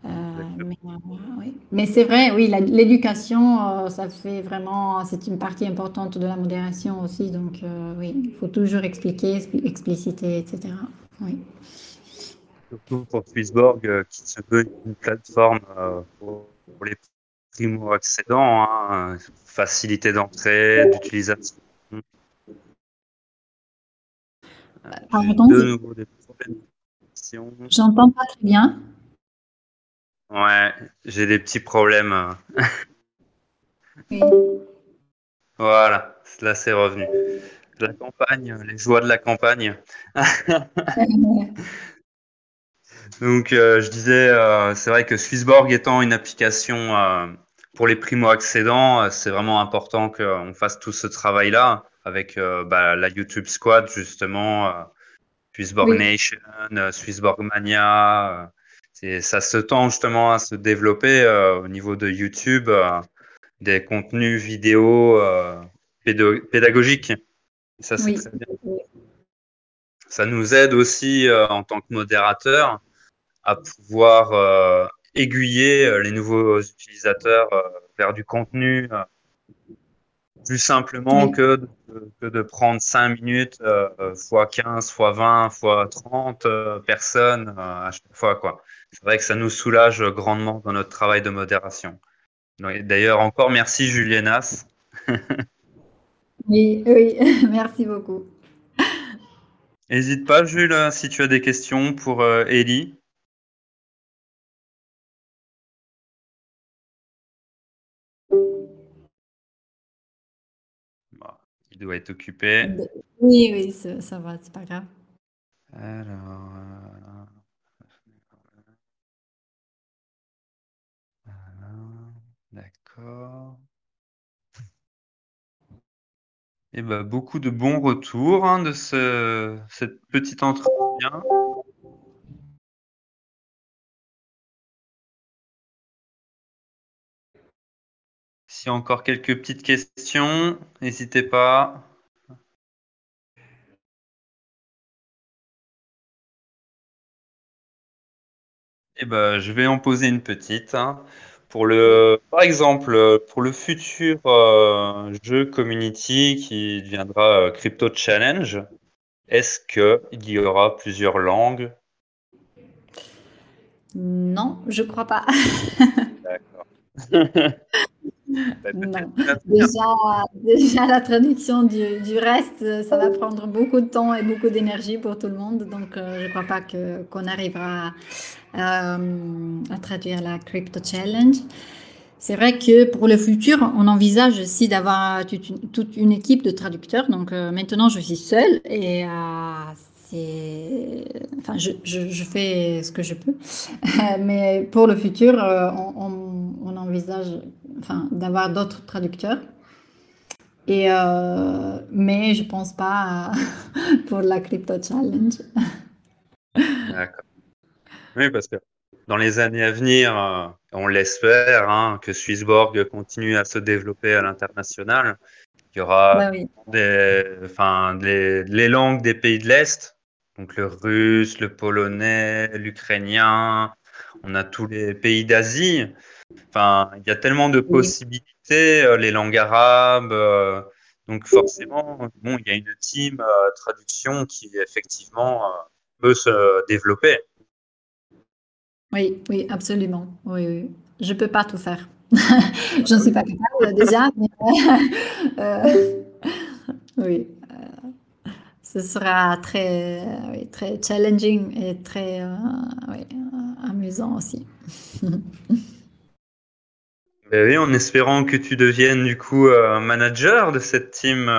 Euh, euh, mais, c'est vrai, oui, l'éducation, euh, ça fait vraiment, c'est une partie importante de la modération aussi. Donc, oui, il faut toujours expliquer, expliciter, etc. Oui. Surtout pour Swissborg, qui se veut une plateforme pour, les primo-accédants, hein, facilité d'entrée, d'utilisation. Pardon J'entends pas très bien. Ouais, j'ai des petits problèmes. Voilà, là c'est revenu. La campagne, les joies de la campagne. Donc, euh, je disais, euh, c'est vrai que Swissborg étant une application euh, pour les primo-accédants, c'est vraiment important qu'on fasse tout ce travail-là avec bah, la YouTube Squad, justement, Swissborg Nation, Swissborg Mania ça se tend justement à se développer euh, au niveau de YouTube, euh, des contenus vidéo euh, pédagogiques. Ça, Ça nous aide aussi en tant que modérateur à pouvoir aiguiller les nouveaux utilisateurs vers du contenu plus simplement que, de, que, de, prendre 5 minutes fois 15, fois 20, fois 30 personnes à chaque fois. Quoi. C'est vrai que ça nous soulage grandement dans notre travail de modération. D'ailleurs, encore merci Julienas. oui, oui, merci beaucoup. N'hésite pas, Jules, si tu as des questions pour euh, doit être occupé. Oui, oui, ça, va, c'est pas grave. Alors. Euh, D'accord. Et ben, beaucoup de bons retours hein, de ce, cette petite entretien. S'il y a encore quelques petites questions, n'hésitez pas. Et eh ben, je vais en poser une petite. Hein. Pour le, par exemple, pour le futur euh, jeu Community qui deviendra euh, Crypto Challenge, est-ce qu'il y aura plusieurs langues? Non, je crois pas. D'accord. Déjà, déjà, la traduction du, du, reste, ça va prendre beaucoup de temps et beaucoup d'énergie pour tout le monde. Donc, euh, je ne crois pas qu'on arrivera euh, à traduire la Crypto Challenge. C'est vrai que pour le futur, on envisage aussi d'avoir toute, une équipe de traducteurs. Donc euh, maintenant, je suis seule et euh, c'est, enfin, je, je, fais ce que je peux. Mais pour le futur, on, on, envisage, enfin, d'avoir d'autres traducteurs. Et mais je pense pas pour la Crypto Challenge. D'accord. Oui, parce que dans les années à venir, euh, on l'espère, hein, que Swissborg continue à se développer à l'international. Il y aura bah des, enfin, les, langues des pays de l'Est, donc le russe, le polonais, l'ukrainien, on a tous les pays d'Asie. Enfin, il y a tellement de possibilités, euh, les langues arabes. Euh, donc forcément, bon, il y a une team traduction qui effectivement peut se développer. Oui, oui, absolument. Oui, oui. Je ne peux pas tout faire. Je ne suis pas capable déjà, mais euh, oui, euh, ce sera très, très challenging et très euh, amusant aussi. Ben oui, en espérant que tu deviennes du coup manager de cette team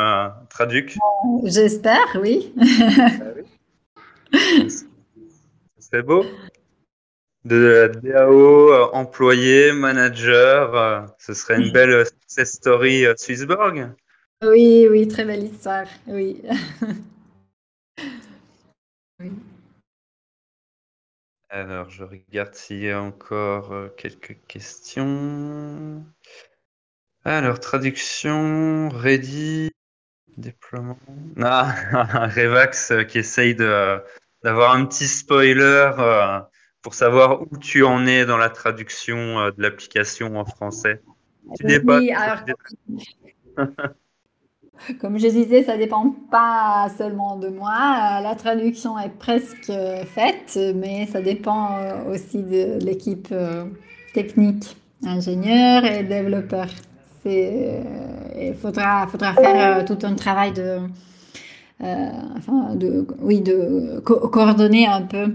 Traduc. J'espère, oui. C'est beau de DAO, euh, employé, manager. Euh, ce serait une belle success story euh, Swissborg. Oui, oui, très belle histoire. Oui. Alors, je regarde s'il y a encore quelques questions. Alors, traduction, ready, déploiement. Ah, Revax qui essaye d'avoir un petit spoiler pour savoir où tu en es dans la traduction euh, de l'application en français. Tu n'es pas. Comme je disais, ça ne dépend pas seulement de moi. Euh, la traduction est presque faite, mais ça dépend euh, aussi de l'équipe technique, ingénieur et développeur. Il faudra, faire tout un travail de, oui, de coordonner un peu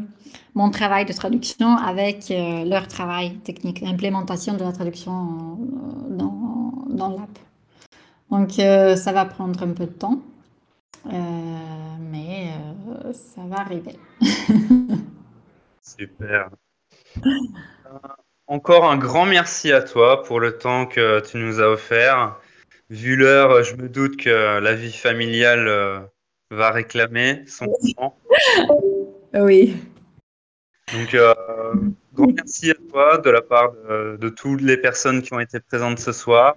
mon travail de traduction avec euh, leur travail technique, l'implémentation de la traduction euh, dans l'app. Donc euh, ça va prendre un peu de temps, mais ça va arriver. Super. Encore un grand merci à toi pour le temps que tu nous as offert. Vu l'heure, je me doute que la vie familiale va réclamer son temps. Oui. Donc, euh, grand merci à toi de la part de, toutes les personnes qui ont été présentes ce soir.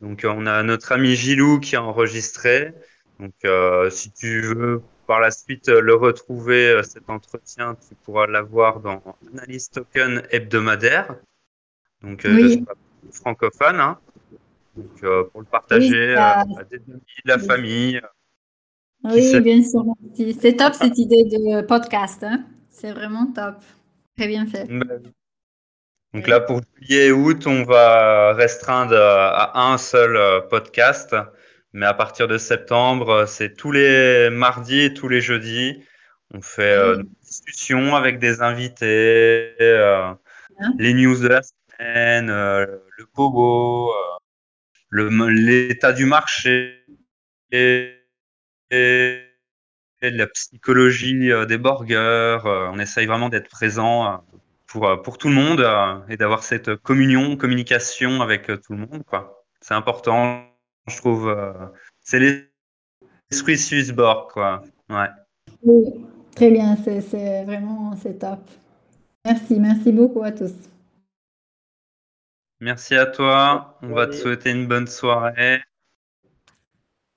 Donc, on a notre ami Gilou qui a enregistré. Donc, euh, si tu veux par la suite le retrouver, cet entretien, tu pourras l'avoir dans Analyse Token hebdomadaire. Donc, oui. francophone. Hein. Donc, pour le partager à des amis, la famille. Oui, bien sûr. C'est top cette idée de podcast. Hein. C'est vraiment top. Très bien fait. Ben donc là, pour juillet et août, on va restreindre à un seul euh, podcast. Mais à partir de septembre, c'est tous les mardis et tous les jeudis. On fait euh, une discussion avec des invités, euh, les news de la semaine, le pogo, l'état du marché et, et, la psychologie des burgers. on essaye vraiment d'être présent pour, euh, pour tout le monde euh, et d'avoir cette communion, communication avec euh, tout le monde. Quoi. C'est important, je trouve. c'est l'esprit Swissborg. Quoi. Ouais. Oui, très bien, c'est vraiment c'est top. Merci, merci beaucoup à tous. Merci à toi. On va te souhaiter une bonne soirée.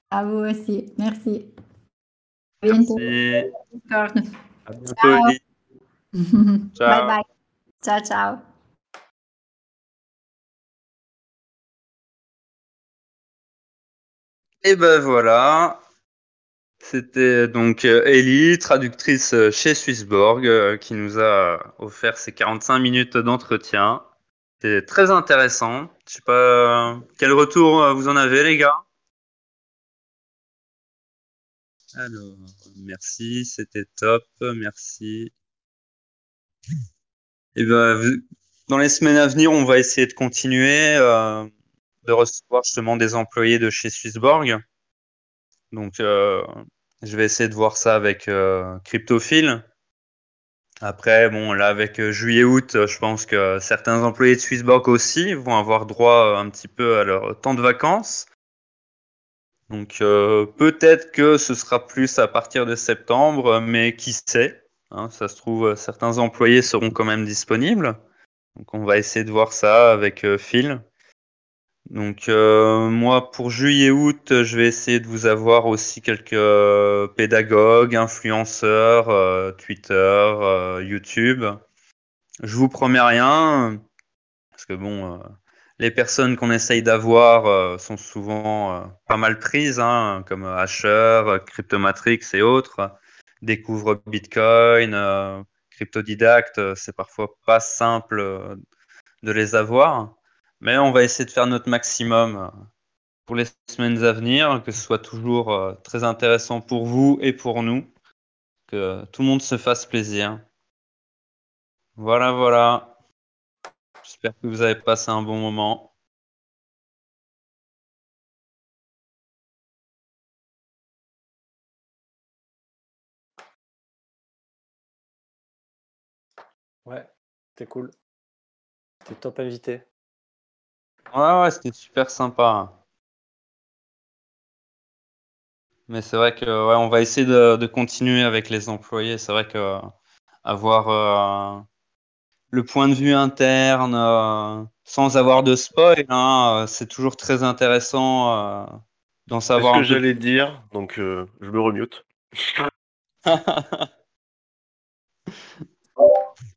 À vous aussi. Merci. À bientôt. À bientôt. Ciao. Bye bye. Ciao, ciao. Et ben voilà. C'était donc euh, Ellie, traductrice euh, chez Swissborg, euh, qui nous a offert ces 45 minutes d'entretien. C'était très intéressant. Je sais pas quel retour vous en avez, les gars? Alors, merci, c'était top, merci. Et eh ben, dans les semaines à venir, on va essayer de continuer euh, de recevoir justement des employés de chez Swissborg. Donc, euh, je vais essayer de voir ça avec euh, Cryptophile. Après, bon, là, avec juillet-août, je pense que certains employés de Swissborg aussi vont avoir droit un petit peu à leur temps de vacances. Donc, peut-être que ce sera plus à partir de septembre, mais qui sait Hein, ça se trouve, euh, certains employés seront quand même disponibles. Donc on va essayer de voir ça avec euh, Phil. Donc euh, moi, pour juillet-août, je vais essayer de vous avoir aussi quelques pédagogues, influenceurs, Twitter, YouTube. Je vous promets rien, parce que bon, les personnes qu'on essaye d'avoir sont souvent pas mal prises, hein, comme Asher, Cryptomatrix et autres découvrent Bitcoin, euh, cryptodidacte, euh, c'est parfois pas simple euh, de les avoir. Mais on va essayer de faire notre maximum pour les semaines à venir, que ce soit toujours très intéressant pour vous et pour nous, que tout le monde se fasse plaisir. Voilà, voilà. J'espère que vous avez passé un bon moment. Ouais, c'était cool. C'était top invité. Ouais, ouais, c'était super sympa. Mais c'est vrai que ouais, on va essayer de, continuer avec les employés. C'est vrai que avoir euh, le point de vue interne euh, sans avoir de spoil, hein, euh, c'est toujours très intéressant d'en savoir. C'est ce que j'allais dire, donc je me remute.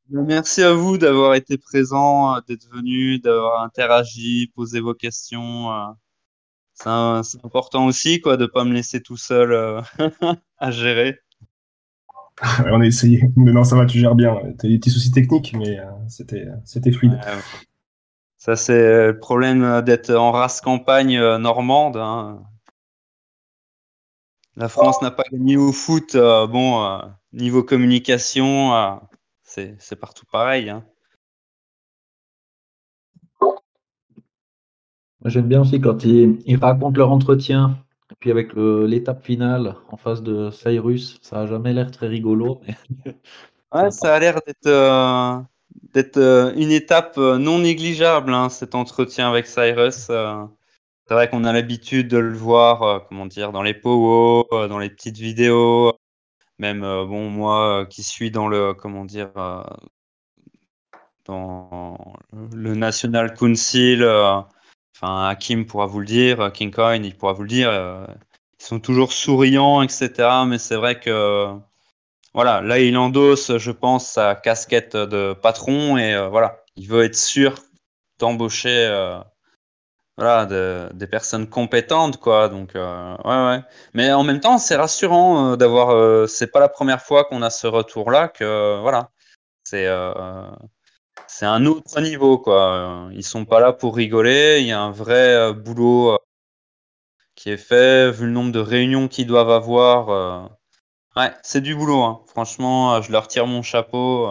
Merci à vous d'avoir été présent, euh, d'être venu, d'avoir interagi, posé vos questions. Euh. C'est important aussi quoi, de ne pas me laisser tout seul euh, à gérer. On a essayé, mais non, ça va, tu gères bien. Tu as des petits soucis techniques, mais c'était fluide. ça, c'est le problème d'être en race campagne normande. Hein. La France n'a pas gagné au foot. bon, niveau communication, c'est partout pareil. Hein. J'aime bien aussi quand ils, racontent leur entretien, et puis avec l'étape finale en face de Cyrus, ça a jamais l'air très rigolo. ouais, ça a l'air d'être euh, euh, une étape euh, non négligeable, hein, cet entretien avec Cyrus. c'est vrai qu'on a l'habitude de le voir, comment dire, dans les powwows, dans les petites vidéos, même euh, bon moi euh, qui suis dans le comment dire euh, dans le National Council enfin Hakim pourra vous le dire King Coin il pourra vous le dire ils sont toujours souriants, etc. Mais c'est vrai que voilà, là il endosse, je pense, sa casquette de patron et voilà, il veut être sûr d'embaucher voilà, des personnes compétentes, quoi. Donc, euh, ouais, ouais. Mais en même temps, c'est rassurant euh, d'avoir. Euh, c'est pas la première fois qu'on a ce retour-là que, voilà, c'est c'est un autre niveau, quoi. Ils sont pas là pour rigoler. Il y a un vrai boulot qui est fait, vu le nombre de réunions qu'ils doivent avoir. Ouais, c'est du boulot, hein. Franchement, je leur tire mon chapeau.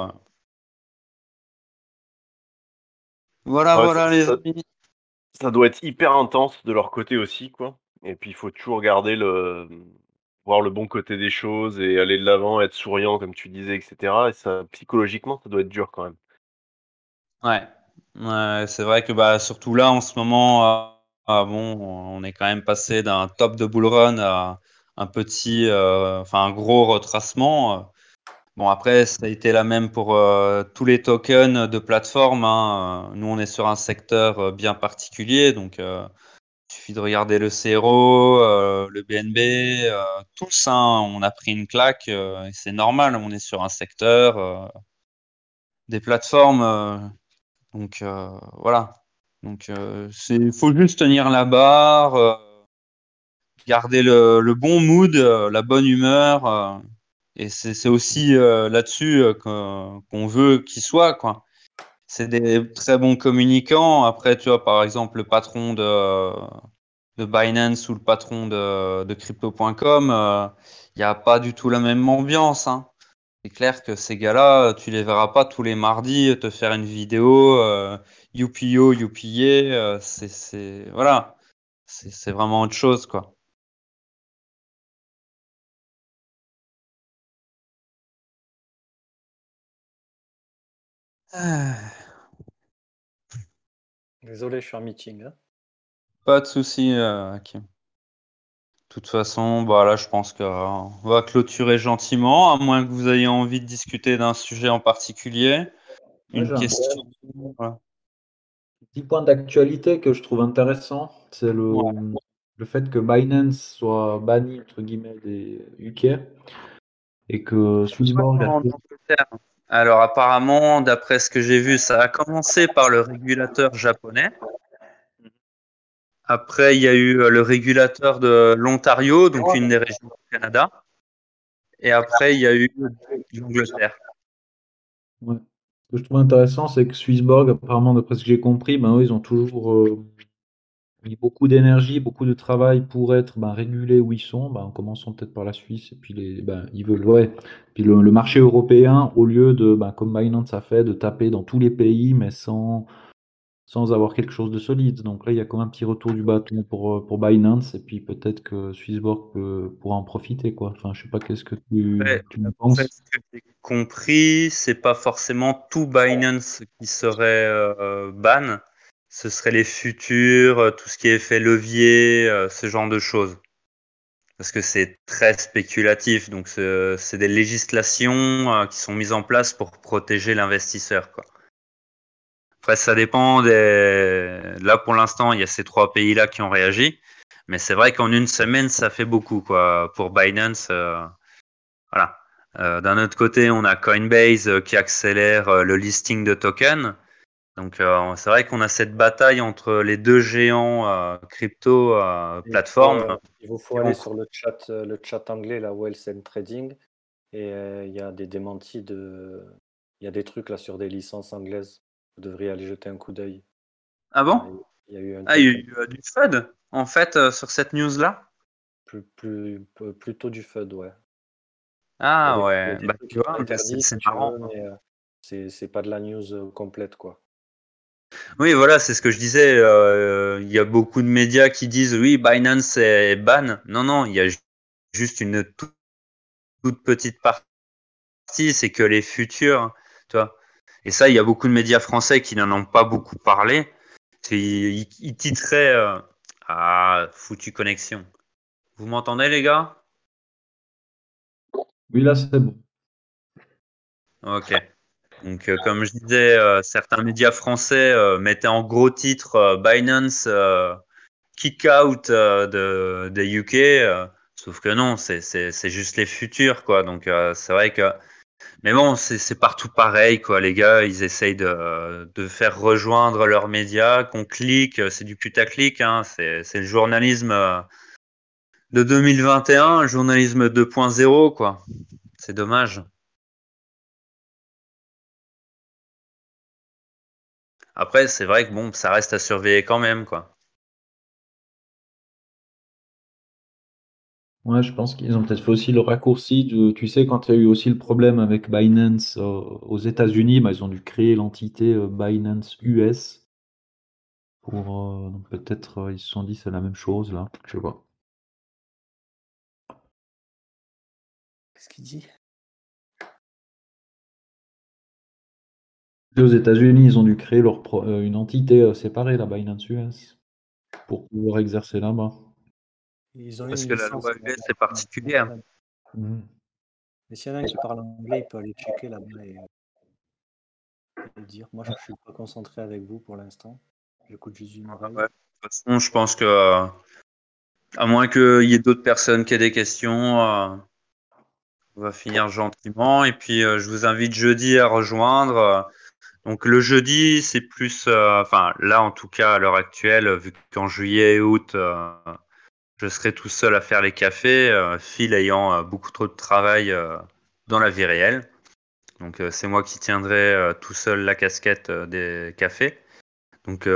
Voilà, voilà, les amis ça doit être hyper intense de leur côté aussi, quoi. Et puis il faut toujours garder le voir le bon côté des choses et aller de l'avant, être souriant comme tu disais, etc. Et ça, psychologiquement, ça doit être dur quand même. Ouais, c'est vrai que bah, surtout là, en ce moment, ah, bon, on est quand même passé d'un top de bull run à un petit, euh, enfin un gros retracement. Bon, après, ça a été la même pour euh, tous les tokens de plateforme. Hein. Nous, on est sur un secteur euh, bien particulier, donc euh, il suffit de regarder le CRO, le BNB, tous. Hein, on a pris une claque, c'est normal. On est sur un secteur des plateformes, donc voilà. Donc, il faut juste tenir la barre, garder le, bon mood, la bonne humeur et c'est aussi euh, là-dessus euh, qu'on veut qu'ils soient. C'est des très bons communicants. Après, tu vois, par exemple, le patron de, de Binance ou le patron de, de Crypto.com, euh, il n'y a pas du tout la même ambiance. Hein. C'est clair que ces gars-là, tu les verras pas tous les mardis te faire une vidéo, euh, youpio, youpillé, c'est voilà, vraiment autre chose, quoi. Ah. Désolé, je suis en meeting. Hein. Pas de souci, euh, De toute façon, bah là, je pense qu'on va clôturer gentiment, à moins que vous ayez envie de discuter d'un sujet en particulier. Une question. Petit point d'actualité que je trouve intéressant, c'est le, le fait que Binance soit banni entre guillemets des UK et que Swissborg alors apparemment, d'après ce que j'ai vu, ça a commencé par le régulateur japonais. Après, il y a eu euh, le régulateur de l'Ontario, donc une des régions du Canada. Et après, il y a eu l'Angleterre. Ce que je trouve intéressant, c'est que Swissborg, apparemment, d'après ce que j'ai compris, ben, eux, ils ont toujours euh, beaucoup d'énergie, beaucoup de travail pour être ben, régulés où ils sont, ben, en commençant peut-être par la Suisse, et puis les, ben, ils veulent, ouais. Puis le, marché européen, au lieu de, ben, comme Binance a fait, de taper dans tous les pays, mais sans, sans avoir quelque chose de solide. Donc là, il y a quand même un petit retour du bâton pour, pour Binance, et puis peut-être que Swissborg peut, pourra en profiter, quoi. Enfin, je sais pas, qu'est-ce que tu, tu penses? Ce que j'ai compris, c'est pas forcément tout Binance qui serait euh, ban ce serait les futurs, euh, tout ce qui est fait levier, euh, ce genre de choses. Parce que c'est très spéculatif, donc c'est des législations euh, qui sont mises en place pour protéger l'investisseur. Après, ça dépend. Là, pour l'instant, il y a ces trois pays-là qui ont réagi. Mais c'est vrai qu'en une semaine, ça fait beaucoup. Pour Binance, voilà. D'un autre côté, on a Coinbase qui accélère le listing de tokens. Donc euh, c'est vrai qu'on a cette bataille entre les deux géants euh, crypto euh, plateformes. Il vous faut aller sur le chat, le chat anglais, la Wealth and Trading, et il y a des démentis de, il y a des trucs là sur des licences anglaises. Vous devriez aller jeter un coup d'œil. Ah bon? Il y a eu, ah, il y a eu du FUD en fait sur cette news là. Plus, plus, plutôt du FUD, ouais. Ah ouais, bah, tu vois, c'est marrant. c'est pas de la news complète quoi. Oui, voilà, c'est ce que je disais. Euh, il y a beaucoup de médias qui disent oui, Binance est ban. Non, non, il y a juste une toute, petite partie, c'est que les futurs, tu vois. Et ça, il y a beaucoup de médias français qui n'en ont pas beaucoup parlé. Ils, ils titraient euh, Ah, foutu connexion. Vous m'entendez, les gars? Oui, là, c'est bon. Ok. Donc, euh, comme je disais, euh, certains médias français euh, mettaient en gros titre Binance kick-out euh, de, des UK. sauf que non, c'est- juste les futurs, quoi. Donc, c'est vrai que. Mais bon, c'est partout pareil, quoi. Les gars, ils essayent de, de faire rejoindre leurs médias, qu'on clique. C'est du putaclic, hein. C'est le journalisme de 2021, le journalisme 2.0, quoi. C'est dommage. Après, c'est vrai que bon, ça reste à surveiller quand même, quoi. Ouais, je pense qu'ils ont peut-être fait aussi le raccourci de, tu sais, quand il y a eu aussi le problème avec Binance euh, aux États-Unis, bah, ils ont dû créer l'entité euh, Binance US pour euh, peut-être euh, ils se sont dit c'est la même chose là, je sais pas. Qu'est-ce qu'il dit? Et aux États-Unis, ils ont dû créer leur pro- euh, une entité euh, séparée, la Binance US, pour pouvoir exercer là-bas. Ils ont Parce une que la licence, loi mais- US est particulière. Mhm. Mais s'il y en a un qui parle anglais, il peut aller checker là-bas et, et dire. Moi, je ne suis pas concentré avec vous pour l'instant. J'écoute juste une oreille. Ouais. De toute façon, je pense que, euh, à moins qu'il y ait d'autres personnes qui aient des questions, euh, on va finir gentiment. Et puis, euh, je vous invite jeudi à rejoindre. Donc, le jeudi, c'est plus, euh, enfin, là, en tout cas, à l'heure actuelle, vu qu'en juillet et août, euh, je serai tout seul à faire les cafés, euh, Phil ayant beaucoup trop de travail dans la vie réelle. Donc, c'est moi qui tiendrai tout seul la casquette des cafés. Donc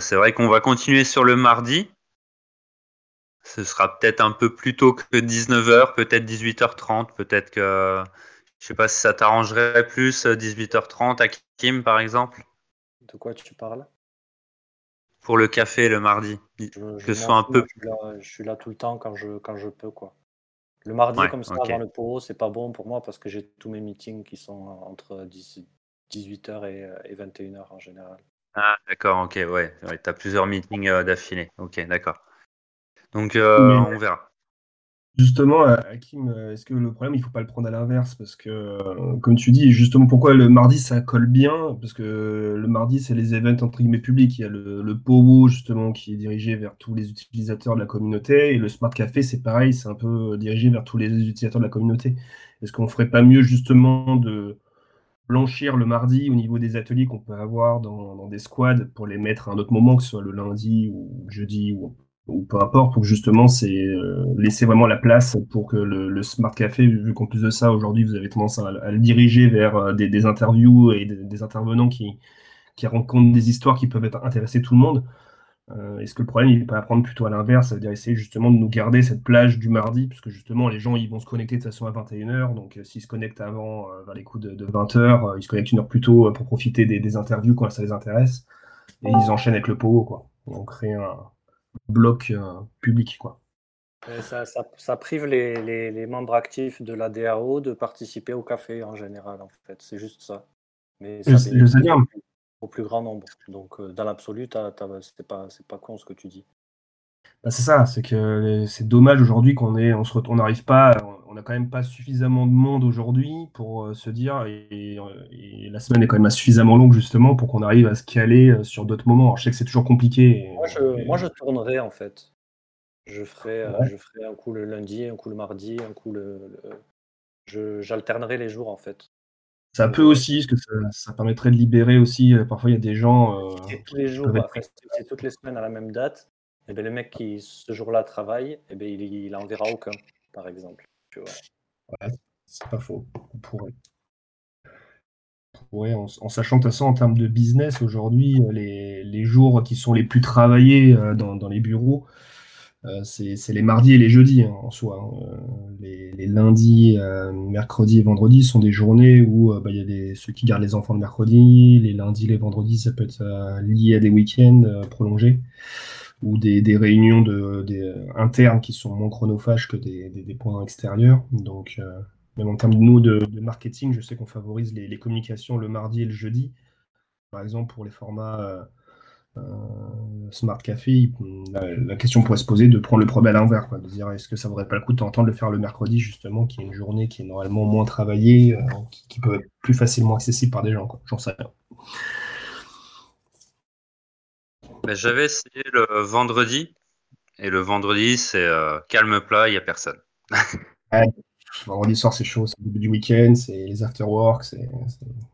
c'est vrai qu'on va continuer sur le mardi. Ce sera peut-être un peu plus tôt que 19h, peut-être 18h30, peut-être que je sais pas si ça t'arrangerait plus euh, 18h30 à Kim par exemple De quoi tu parles? Pour le café le mardi. je, je Que ce soit un peu Je suis, là, je suis là tout le temps quand je, quand je peux. quoi. Le mardi, Ouais, comme ça, ok. avant le pot, c'est pas bon pour moi parce que j'ai tous mes meetings qui sont entre 10 18h et, euh, et 21h en général. Ah d'accord, ok, ouais, ouais t'as plusieurs meetings euh, d'affilée. Ok, d'accord. Donc euh, on verra. Justement, euh, Hakim, euh, est-ce que le problème, il faut pas le prendre à l'inverse? Parce que, euh, comme tu dis, justement, pourquoi le mardi, ça colle bien? Parce que le mardi, c'est les events entre guillemets publics. Il y a le, POWO, justement, qui est dirigé vers tous les utilisateurs de la communauté. Et le Smart Café, c'est pareil, c'est un peu dirigé vers tous les utilisateurs de la communauté. Est-ce qu'on ferait pas mieux, justement, de blanchir le mardi au niveau des ateliers qu'on peut avoir dans, des squads pour les mettre à un autre moment, que ce soit le lundi ou jeudi ou, ou peu importe, pour justement c'est euh, laisser vraiment la place pour que le, Smart Café, vu qu'en plus de ça, aujourd'hui, vous avez tendance à, le diriger vers euh, des, interviews et des, intervenants qui, qui racontent des histoires qui peuvent intéresser tout le monde. Euh, Est-ce que le problème, il n'est pas à prendre plutôt à l'inverse, ça veut dire essayer justement de nous garder cette plage du mardi, puisque justement les gens ils vont se connecter de façon à 21h, donc s'ils se connectent avant, vers les coups de, de 20h, euh, ils se connectent une heure plus tôt pour profiter des, interviews quand ça les intéresse, et ils enchaînent avec le PO, quoi. On crée un bloc euh, public, quoi. Ça, ça- ça prive les, les- les membres actifs de la DAO de participer au café en général, en fait. C'est juste ça. Mais ça Le- le au plus- grand nombre. Donc, euh, dans l'absolu, c'est pas, pas con ce que tu dis. Bah, c'est ça, c'est que les- c'est dommage aujourd'hui qu'on on n'arrive pas, on n'a quand même pas suffisamment de monde aujourd'hui pour euh, se dire, et, et la semaine est quand même suffisamment longue justement pour qu'on arrive à se caler euh, sur d'autres moments. Alors, je sais que c'est toujours compliqué. et- Moi, je, et- moi, je tournerai, en fait. Je ferai, euh, Ouais. je ferai un coup le lundi, un coup le mardi, un coup le... le- J'alternerai les jours, en fait. ça peut aussi, parce que ça, ça permettrait de libérer aussi. parfois, il y a des gens. euh, c'est tous les jours, être c'est toutes les semaines à la même date, et ben, le mec qui ce jour-là travaille, et ben, il, il en verra aucun, par exemple. C'est pas faux. On pourrait. En, sachant que façon, en termes de business, aujourd'hui, euh, les, jours qui sont les plus travaillés euh, dans, les bureaux, euh, c'est les mardis et les jeudis hein, en soi. hein. Les, lundis, mercredis et vendredis sont des journées où bah, il y a ceux qui gardent les enfants le mercredi. Les lundis, les vendredis, ça peut être lié à des week-ends prolongés ou des, réunions de, euh, internes qui sont moins chronophages que des, points extérieurs. Donc, euh, même en termes de nous de, de marketing, je sais qu'on favorise les, communications le mardi et le jeudi. Par exemple, pour les formats euh, Smart Café, la, question pourrait se poser de prendre le problème à l'envers, quoi, de dire est-ce que ça vaudrait pas le coup de t'entendre le faire le mercredi, justement, qui est une journée qui est normalement moins travaillée, qui, qui peut être plus facilement accessible par des gens. J'en sais rien. J'avais essayé le vendredi Et le vendredi, c'est euh, calme plat, il n'y a personne. Ouais. Vendredi soir, c'est chaud, c'est le début du week-end, c'est les after-work, c'est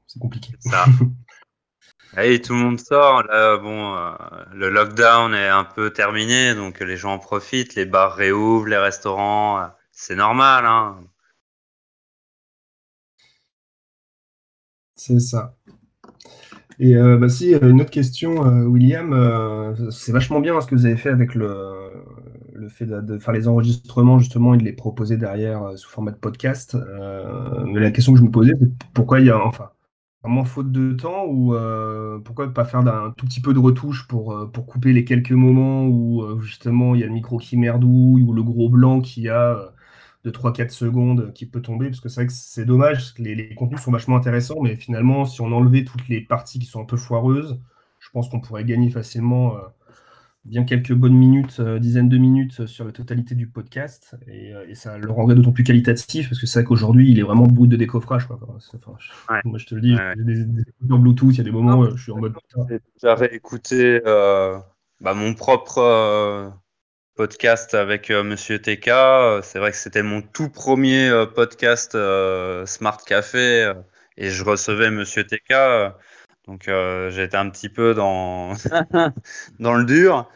c'est- compliqué. Ça. Et tout le monde sort. Là, bon, euh, le lockdown est un peu terminé, donc les gens en profitent. Les bars réouvrent, les restaurants. euh, C'est normal, hein. C'est ça. Et euh, bah si, euh, une autre question, euh, William, euh, c'est vachement bien hein, ce que vous avez fait avec le, le fait de, faire les enregistrements justement et de les proposer derrière sous format de podcast. Mais la question que je me posais, c'est pourquoi il y a, enfin, vraiment faute de temps ou pourquoi ne pas faire d'un tout petit peu de retouche pour, pour couper les quelques moments où justement il y a le micro qui merdouille ou le gros blanc qui a de 3-4 secondes qui peut tomber, parce que c'est vrai que c'est dommage, parce que les, les contenus sont vachement intéressants, mais finalement, si on enlevait toutes les parties qui sont un peu foireuses, je pense qu'on pourrait gagner facilement euh, bien quelques bonnes minutes, euh, dizaines de minutes sur la totalité du podcast, et, euh, et ça le rendrait d'autant plus qualitatif, parce que c'est vrai qu'aujourd'hui, il est vraiment brut de décoffrage. Quoi. Enfin, je- Ouais. Moi, je te le dis, Ouais, j'ai des, des écouteurs Bluetooth, il y a des moments, euh, je suis en mode... J'ai déjà réécouté euh, bah, mon propre euh, podcast avec euh, Monsieur TK. C'est vrai que c'était mon tout premier euh, podcast euh, Smart Café et je recevais Monsieur TK. donc euh, j'étais un petit peu dans dans le dur.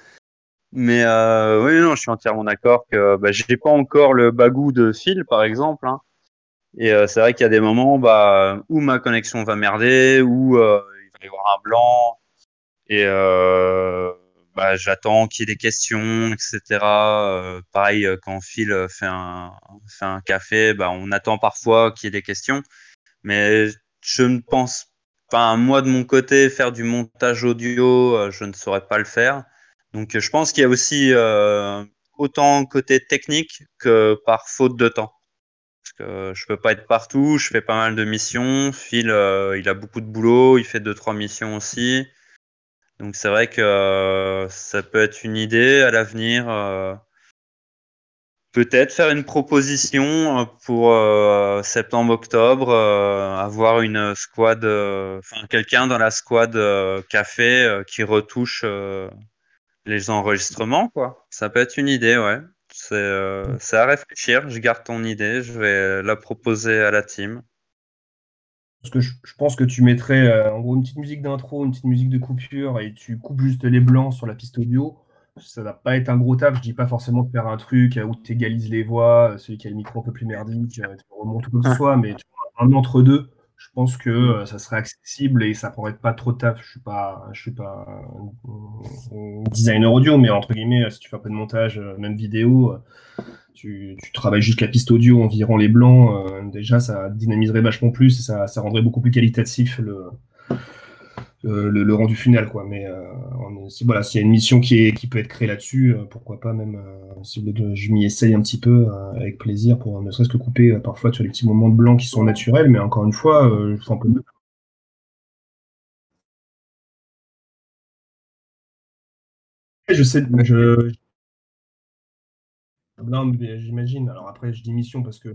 Mais oui, non, je suis entièrement d'accord que bah, j'ai pas encore le bagou de Phil, par exemple. hein. Et c'est vrai qu'il y a des moments bah, où ma connexion va merder, où il va y avoir un blanc, et bah, j'attends qu'il y ait des questions, etc. Euh, pareil, euh, quand Phil euh, fait un, fait un café, bah, on attend parfois qu'il y ait des questions. Mais je ne pense pas, moi de mon côté, faire du montage audio, je ne saurais pas le faire. Donc je pense qu'il y a aussi autant côté technique que par faute de temps. Parce que je peux pas être partout, je fais pas mal de missions. Phil, il a beaucoup de boulot, il fait deux trois missions aussi. Donc c'est vrai que euh, ça peut être une idée à l'avenir. euh, Peut-être faire une proposition euh, pour septembre-octobre, avoir une squad, enfin quelqu'un dans la squad café qui retouche les enregistrements, quoi. Ça peut être une idée, ouais. C'est euh, c'est à réfléchir. Je garde ton idée, je vais la proposer à la team. Parce que je, je pense que tu mettrais euh, en gros une petite musique d'intro, une petite musique de coupure et tu coupes juste les blancs sur la piste audio. Ça va pas être un gros taf. Je dis pas forcément de faire un truc euh, où tu égalises les voix, euh, celui qui a le micro un peu plus merdique, tu remontes ou quoi que soit, mais tu vois, un entre-deux, je pense que euh, ça serait accessible et ça prendrait pas trop de taf. Je suis pas, je suis pas euh, designer audio, mais entre guillemets, si tu fais un peu de montage, euh, même vidéo, tu, tu travailles juste la piste audio en virant les blancs, euh, déjà ça dynamiserait vachement plus et ça, rendrait beaucoup plus qualitatif le, le, le- rendu final. Quoi. Mais euh, si, voilà, s'il y a une mission qui, est, qui peut être créée là-dessus, euh, pourquoi pas même euh, si je m'y essaye un petit peu euh, avec plaisir pour ne serait-ce que couper euh, parfois sur les petits moments de blanc qui sont naturels, mais encore une fois, euh, je fais un peu Je sais, je, non, mais j'imagine. Alors après, je dis mission parce que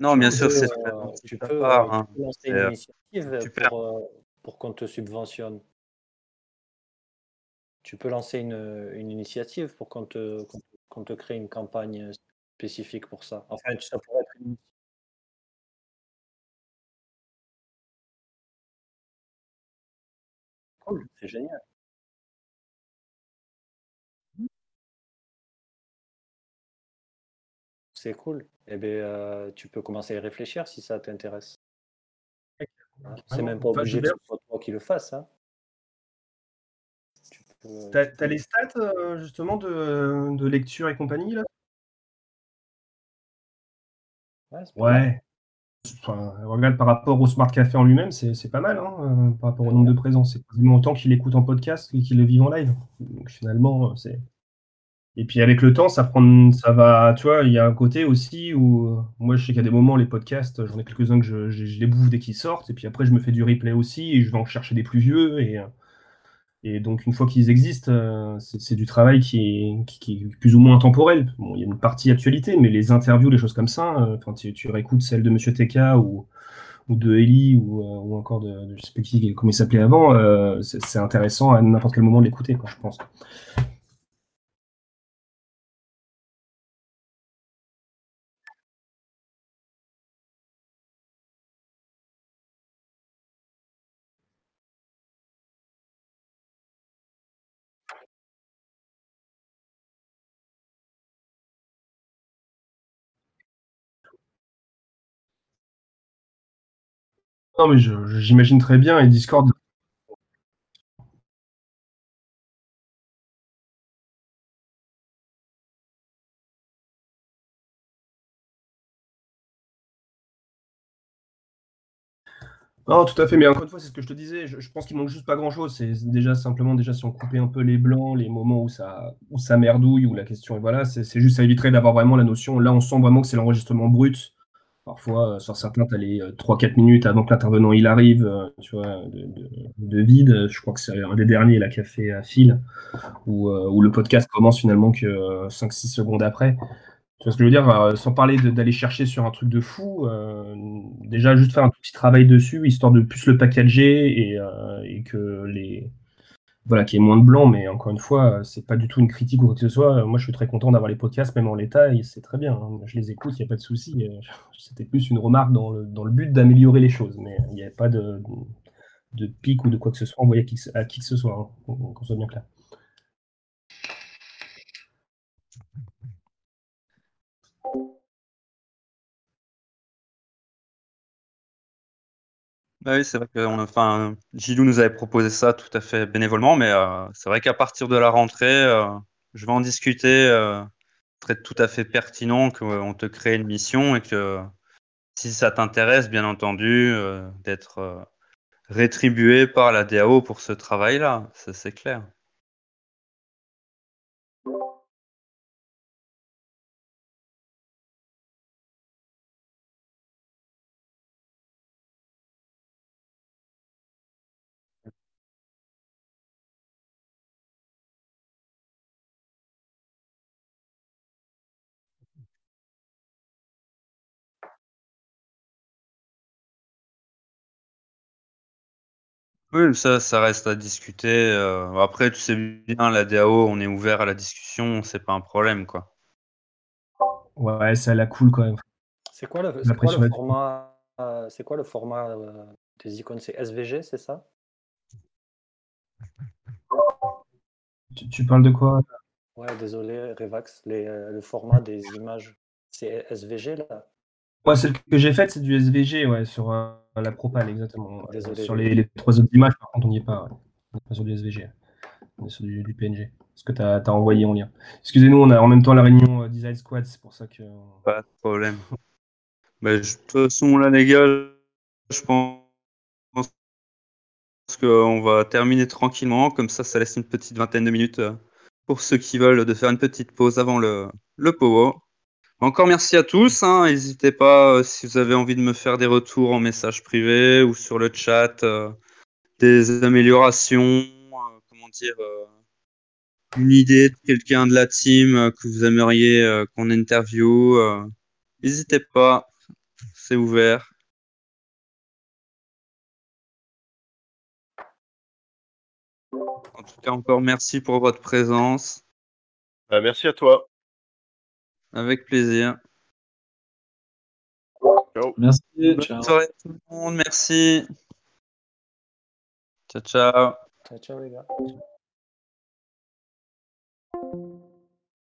Non, bien sûr, c'est euh, tu peux, part, euh, hein. tu peux lancer C'est, une euh, initiative super. pour, pour qu'on te subventionne. Tu peux lancer une, une initiative pour qu'on te, te crée une campagne spécifique pour ça. Enfin, ça pourrait être une... Cool, c'est génial. C'est cool. Eh bien, euh, tu peux commencer à y réfléchir si ça t'intéresse. Hein, C'est Vraiment, même pas obligé que ce soit toi qui le fasses. Hein. Tu peux, T'as, tu t'as les stats euh, justement de, de lecture et compagnie là? Ouais, Regarde par rapport au Smart Café en lui-même, c'est, pas mal hein, euh, par rapport au nombre de présents. C'est quasiment autant qu'il écoute en podcast qu'il le vive en live. Donc finalement, euh, c'est. Et puis avec le temps, ça prend, ça va, tu vois, il y a un côté aussi où euh, moi je sais a des moments, les podcasts, j'en ai quelques-uns que je, je- les bouffe dès qu'ils sortent, et puis après je me fais du replay aussi, et je vais en chercher des plus vieux, et, et donc une fois qu'ils existent, euh, c'est du travail qui est, plus ou moins intemporel. Bon, il y a une partie actualité, mais les interviews, les choses comme ça, euh, tu, réécoutes celle de Monsieur TK ou, de Ellie ou, euh, ou encore de, de je sais pas qui, comment il s'appelait avant, euh, c'est intéressant à n'importe quel moment de l'écouter, je pense. Non, mais j'imagine très bien, et Discord, Non, tout à fait, mais encore une fois, c'est ce que je te disais, je, pense qu'il manque juste pas grand-chose. C'est déjà simplement, déjà, si on coupait un peu les blancs, les moments où ça, où ça merdouille, où la question est voilà, c'est c'est juste, ça éviterait d'avoir vraiment la notion. Là, on sent vraiment que c'est l'enregistrement brut. Parfois, euh, sur certains, tu as les 3-4 minutes avant que l'intervenant il arrive, euh, tu vois, de, de- de vide. Je crois que c'est un des derniers là qui a fait à fil, où, euh, le podcast commence finalement que 5-6 secondes après. Tu vois ce que je veux dire? Euh, sans parler d'aller chercher sur un truc de fou, euh, déjà juste faire un petit travail dessus, histoire de plus le packager euh, et que les. Voilà, qu'il y ait moins de blanc, mais encore une fois, euh, c'est pas du tout une critique ou quoi que ce soit. Moi, je suis très content d'avoir les podcasts, même en l'état, et c'est très bien. hein. Je les écoute, il n'y a pas de souci. Euh, C'était plus une remarque dans le, dans le but d'améliorer les choses, mais il n'y avait pas de, de pic ou de quoi que ce soit envoyé à qui, que- qui ce soit, hein, qu'on soit bien clair. Bah oui, c'est vrai que on a, enfin, Gilou nous avait proposé ça tout à fait bénévolement, mais euh, c'est vrai qu'à partir de la rentrée, euh, je vais en discuter. Euh, ce serait tout à fait pertinent qu'on te crée une mission et que si ça t'intéresse, bien entendu, euh, d'être euh, rétribué par la DAO pour ce travail-là, ça c'est clair. Oui, ça, ça reste à discuter. euh, après, tu sais bien, la DAO, on est ouvert à la discussion, c'est pas un problème, quoi. Ouais, ça la cool quand même. C'est quoi le, c'est quoi pression le là-dessus. format, euh, c'est quoi le format euh, des icônes? C'est SVG, c'est ça? Tu, tu parles de quoi? Ouais, désolé, Revax, les, euh, le format des images, c'est SVG là? Moi, celle que j'ai faite, c'est du SVG, ouais, sur euh, la propale, exactement. Désolé, Sur les- trois autres images, par contre, on n'y est pas. On n'est pas sur du SVG. On est sur du, du PNG. Ce que tu as, envoyé en lien. Excusez-nous, on a en même temps la réunion euh, Design Squad, c'est pour ça que. Pas de problème. Mais je- de toute façon, là, les gars, je pense qu'on va terminer tranquillement. Comme ça, ça laisse une petite vingtaine de minutes euh, pour ceux qui veulent de faire une petite pause avant le, le power. Encore merci à tous. hein. N'hésitez pas, euh, si vous avez envie de me faire des retours en message privé ou sur le chat, euh, des améliorations, euh, comment dire, une idée de quelqu'un de la team que vous aimeriez qu'on interview. N'hésitez pas, c'est ouvert. En tout cas, encore merci pour votre présence. Bah, merci à toi. Avec plaisir. Merci. Bonne ciao. soirée à tout le monde. Merci. Ciao, ciao. Ciao, ciao les gars.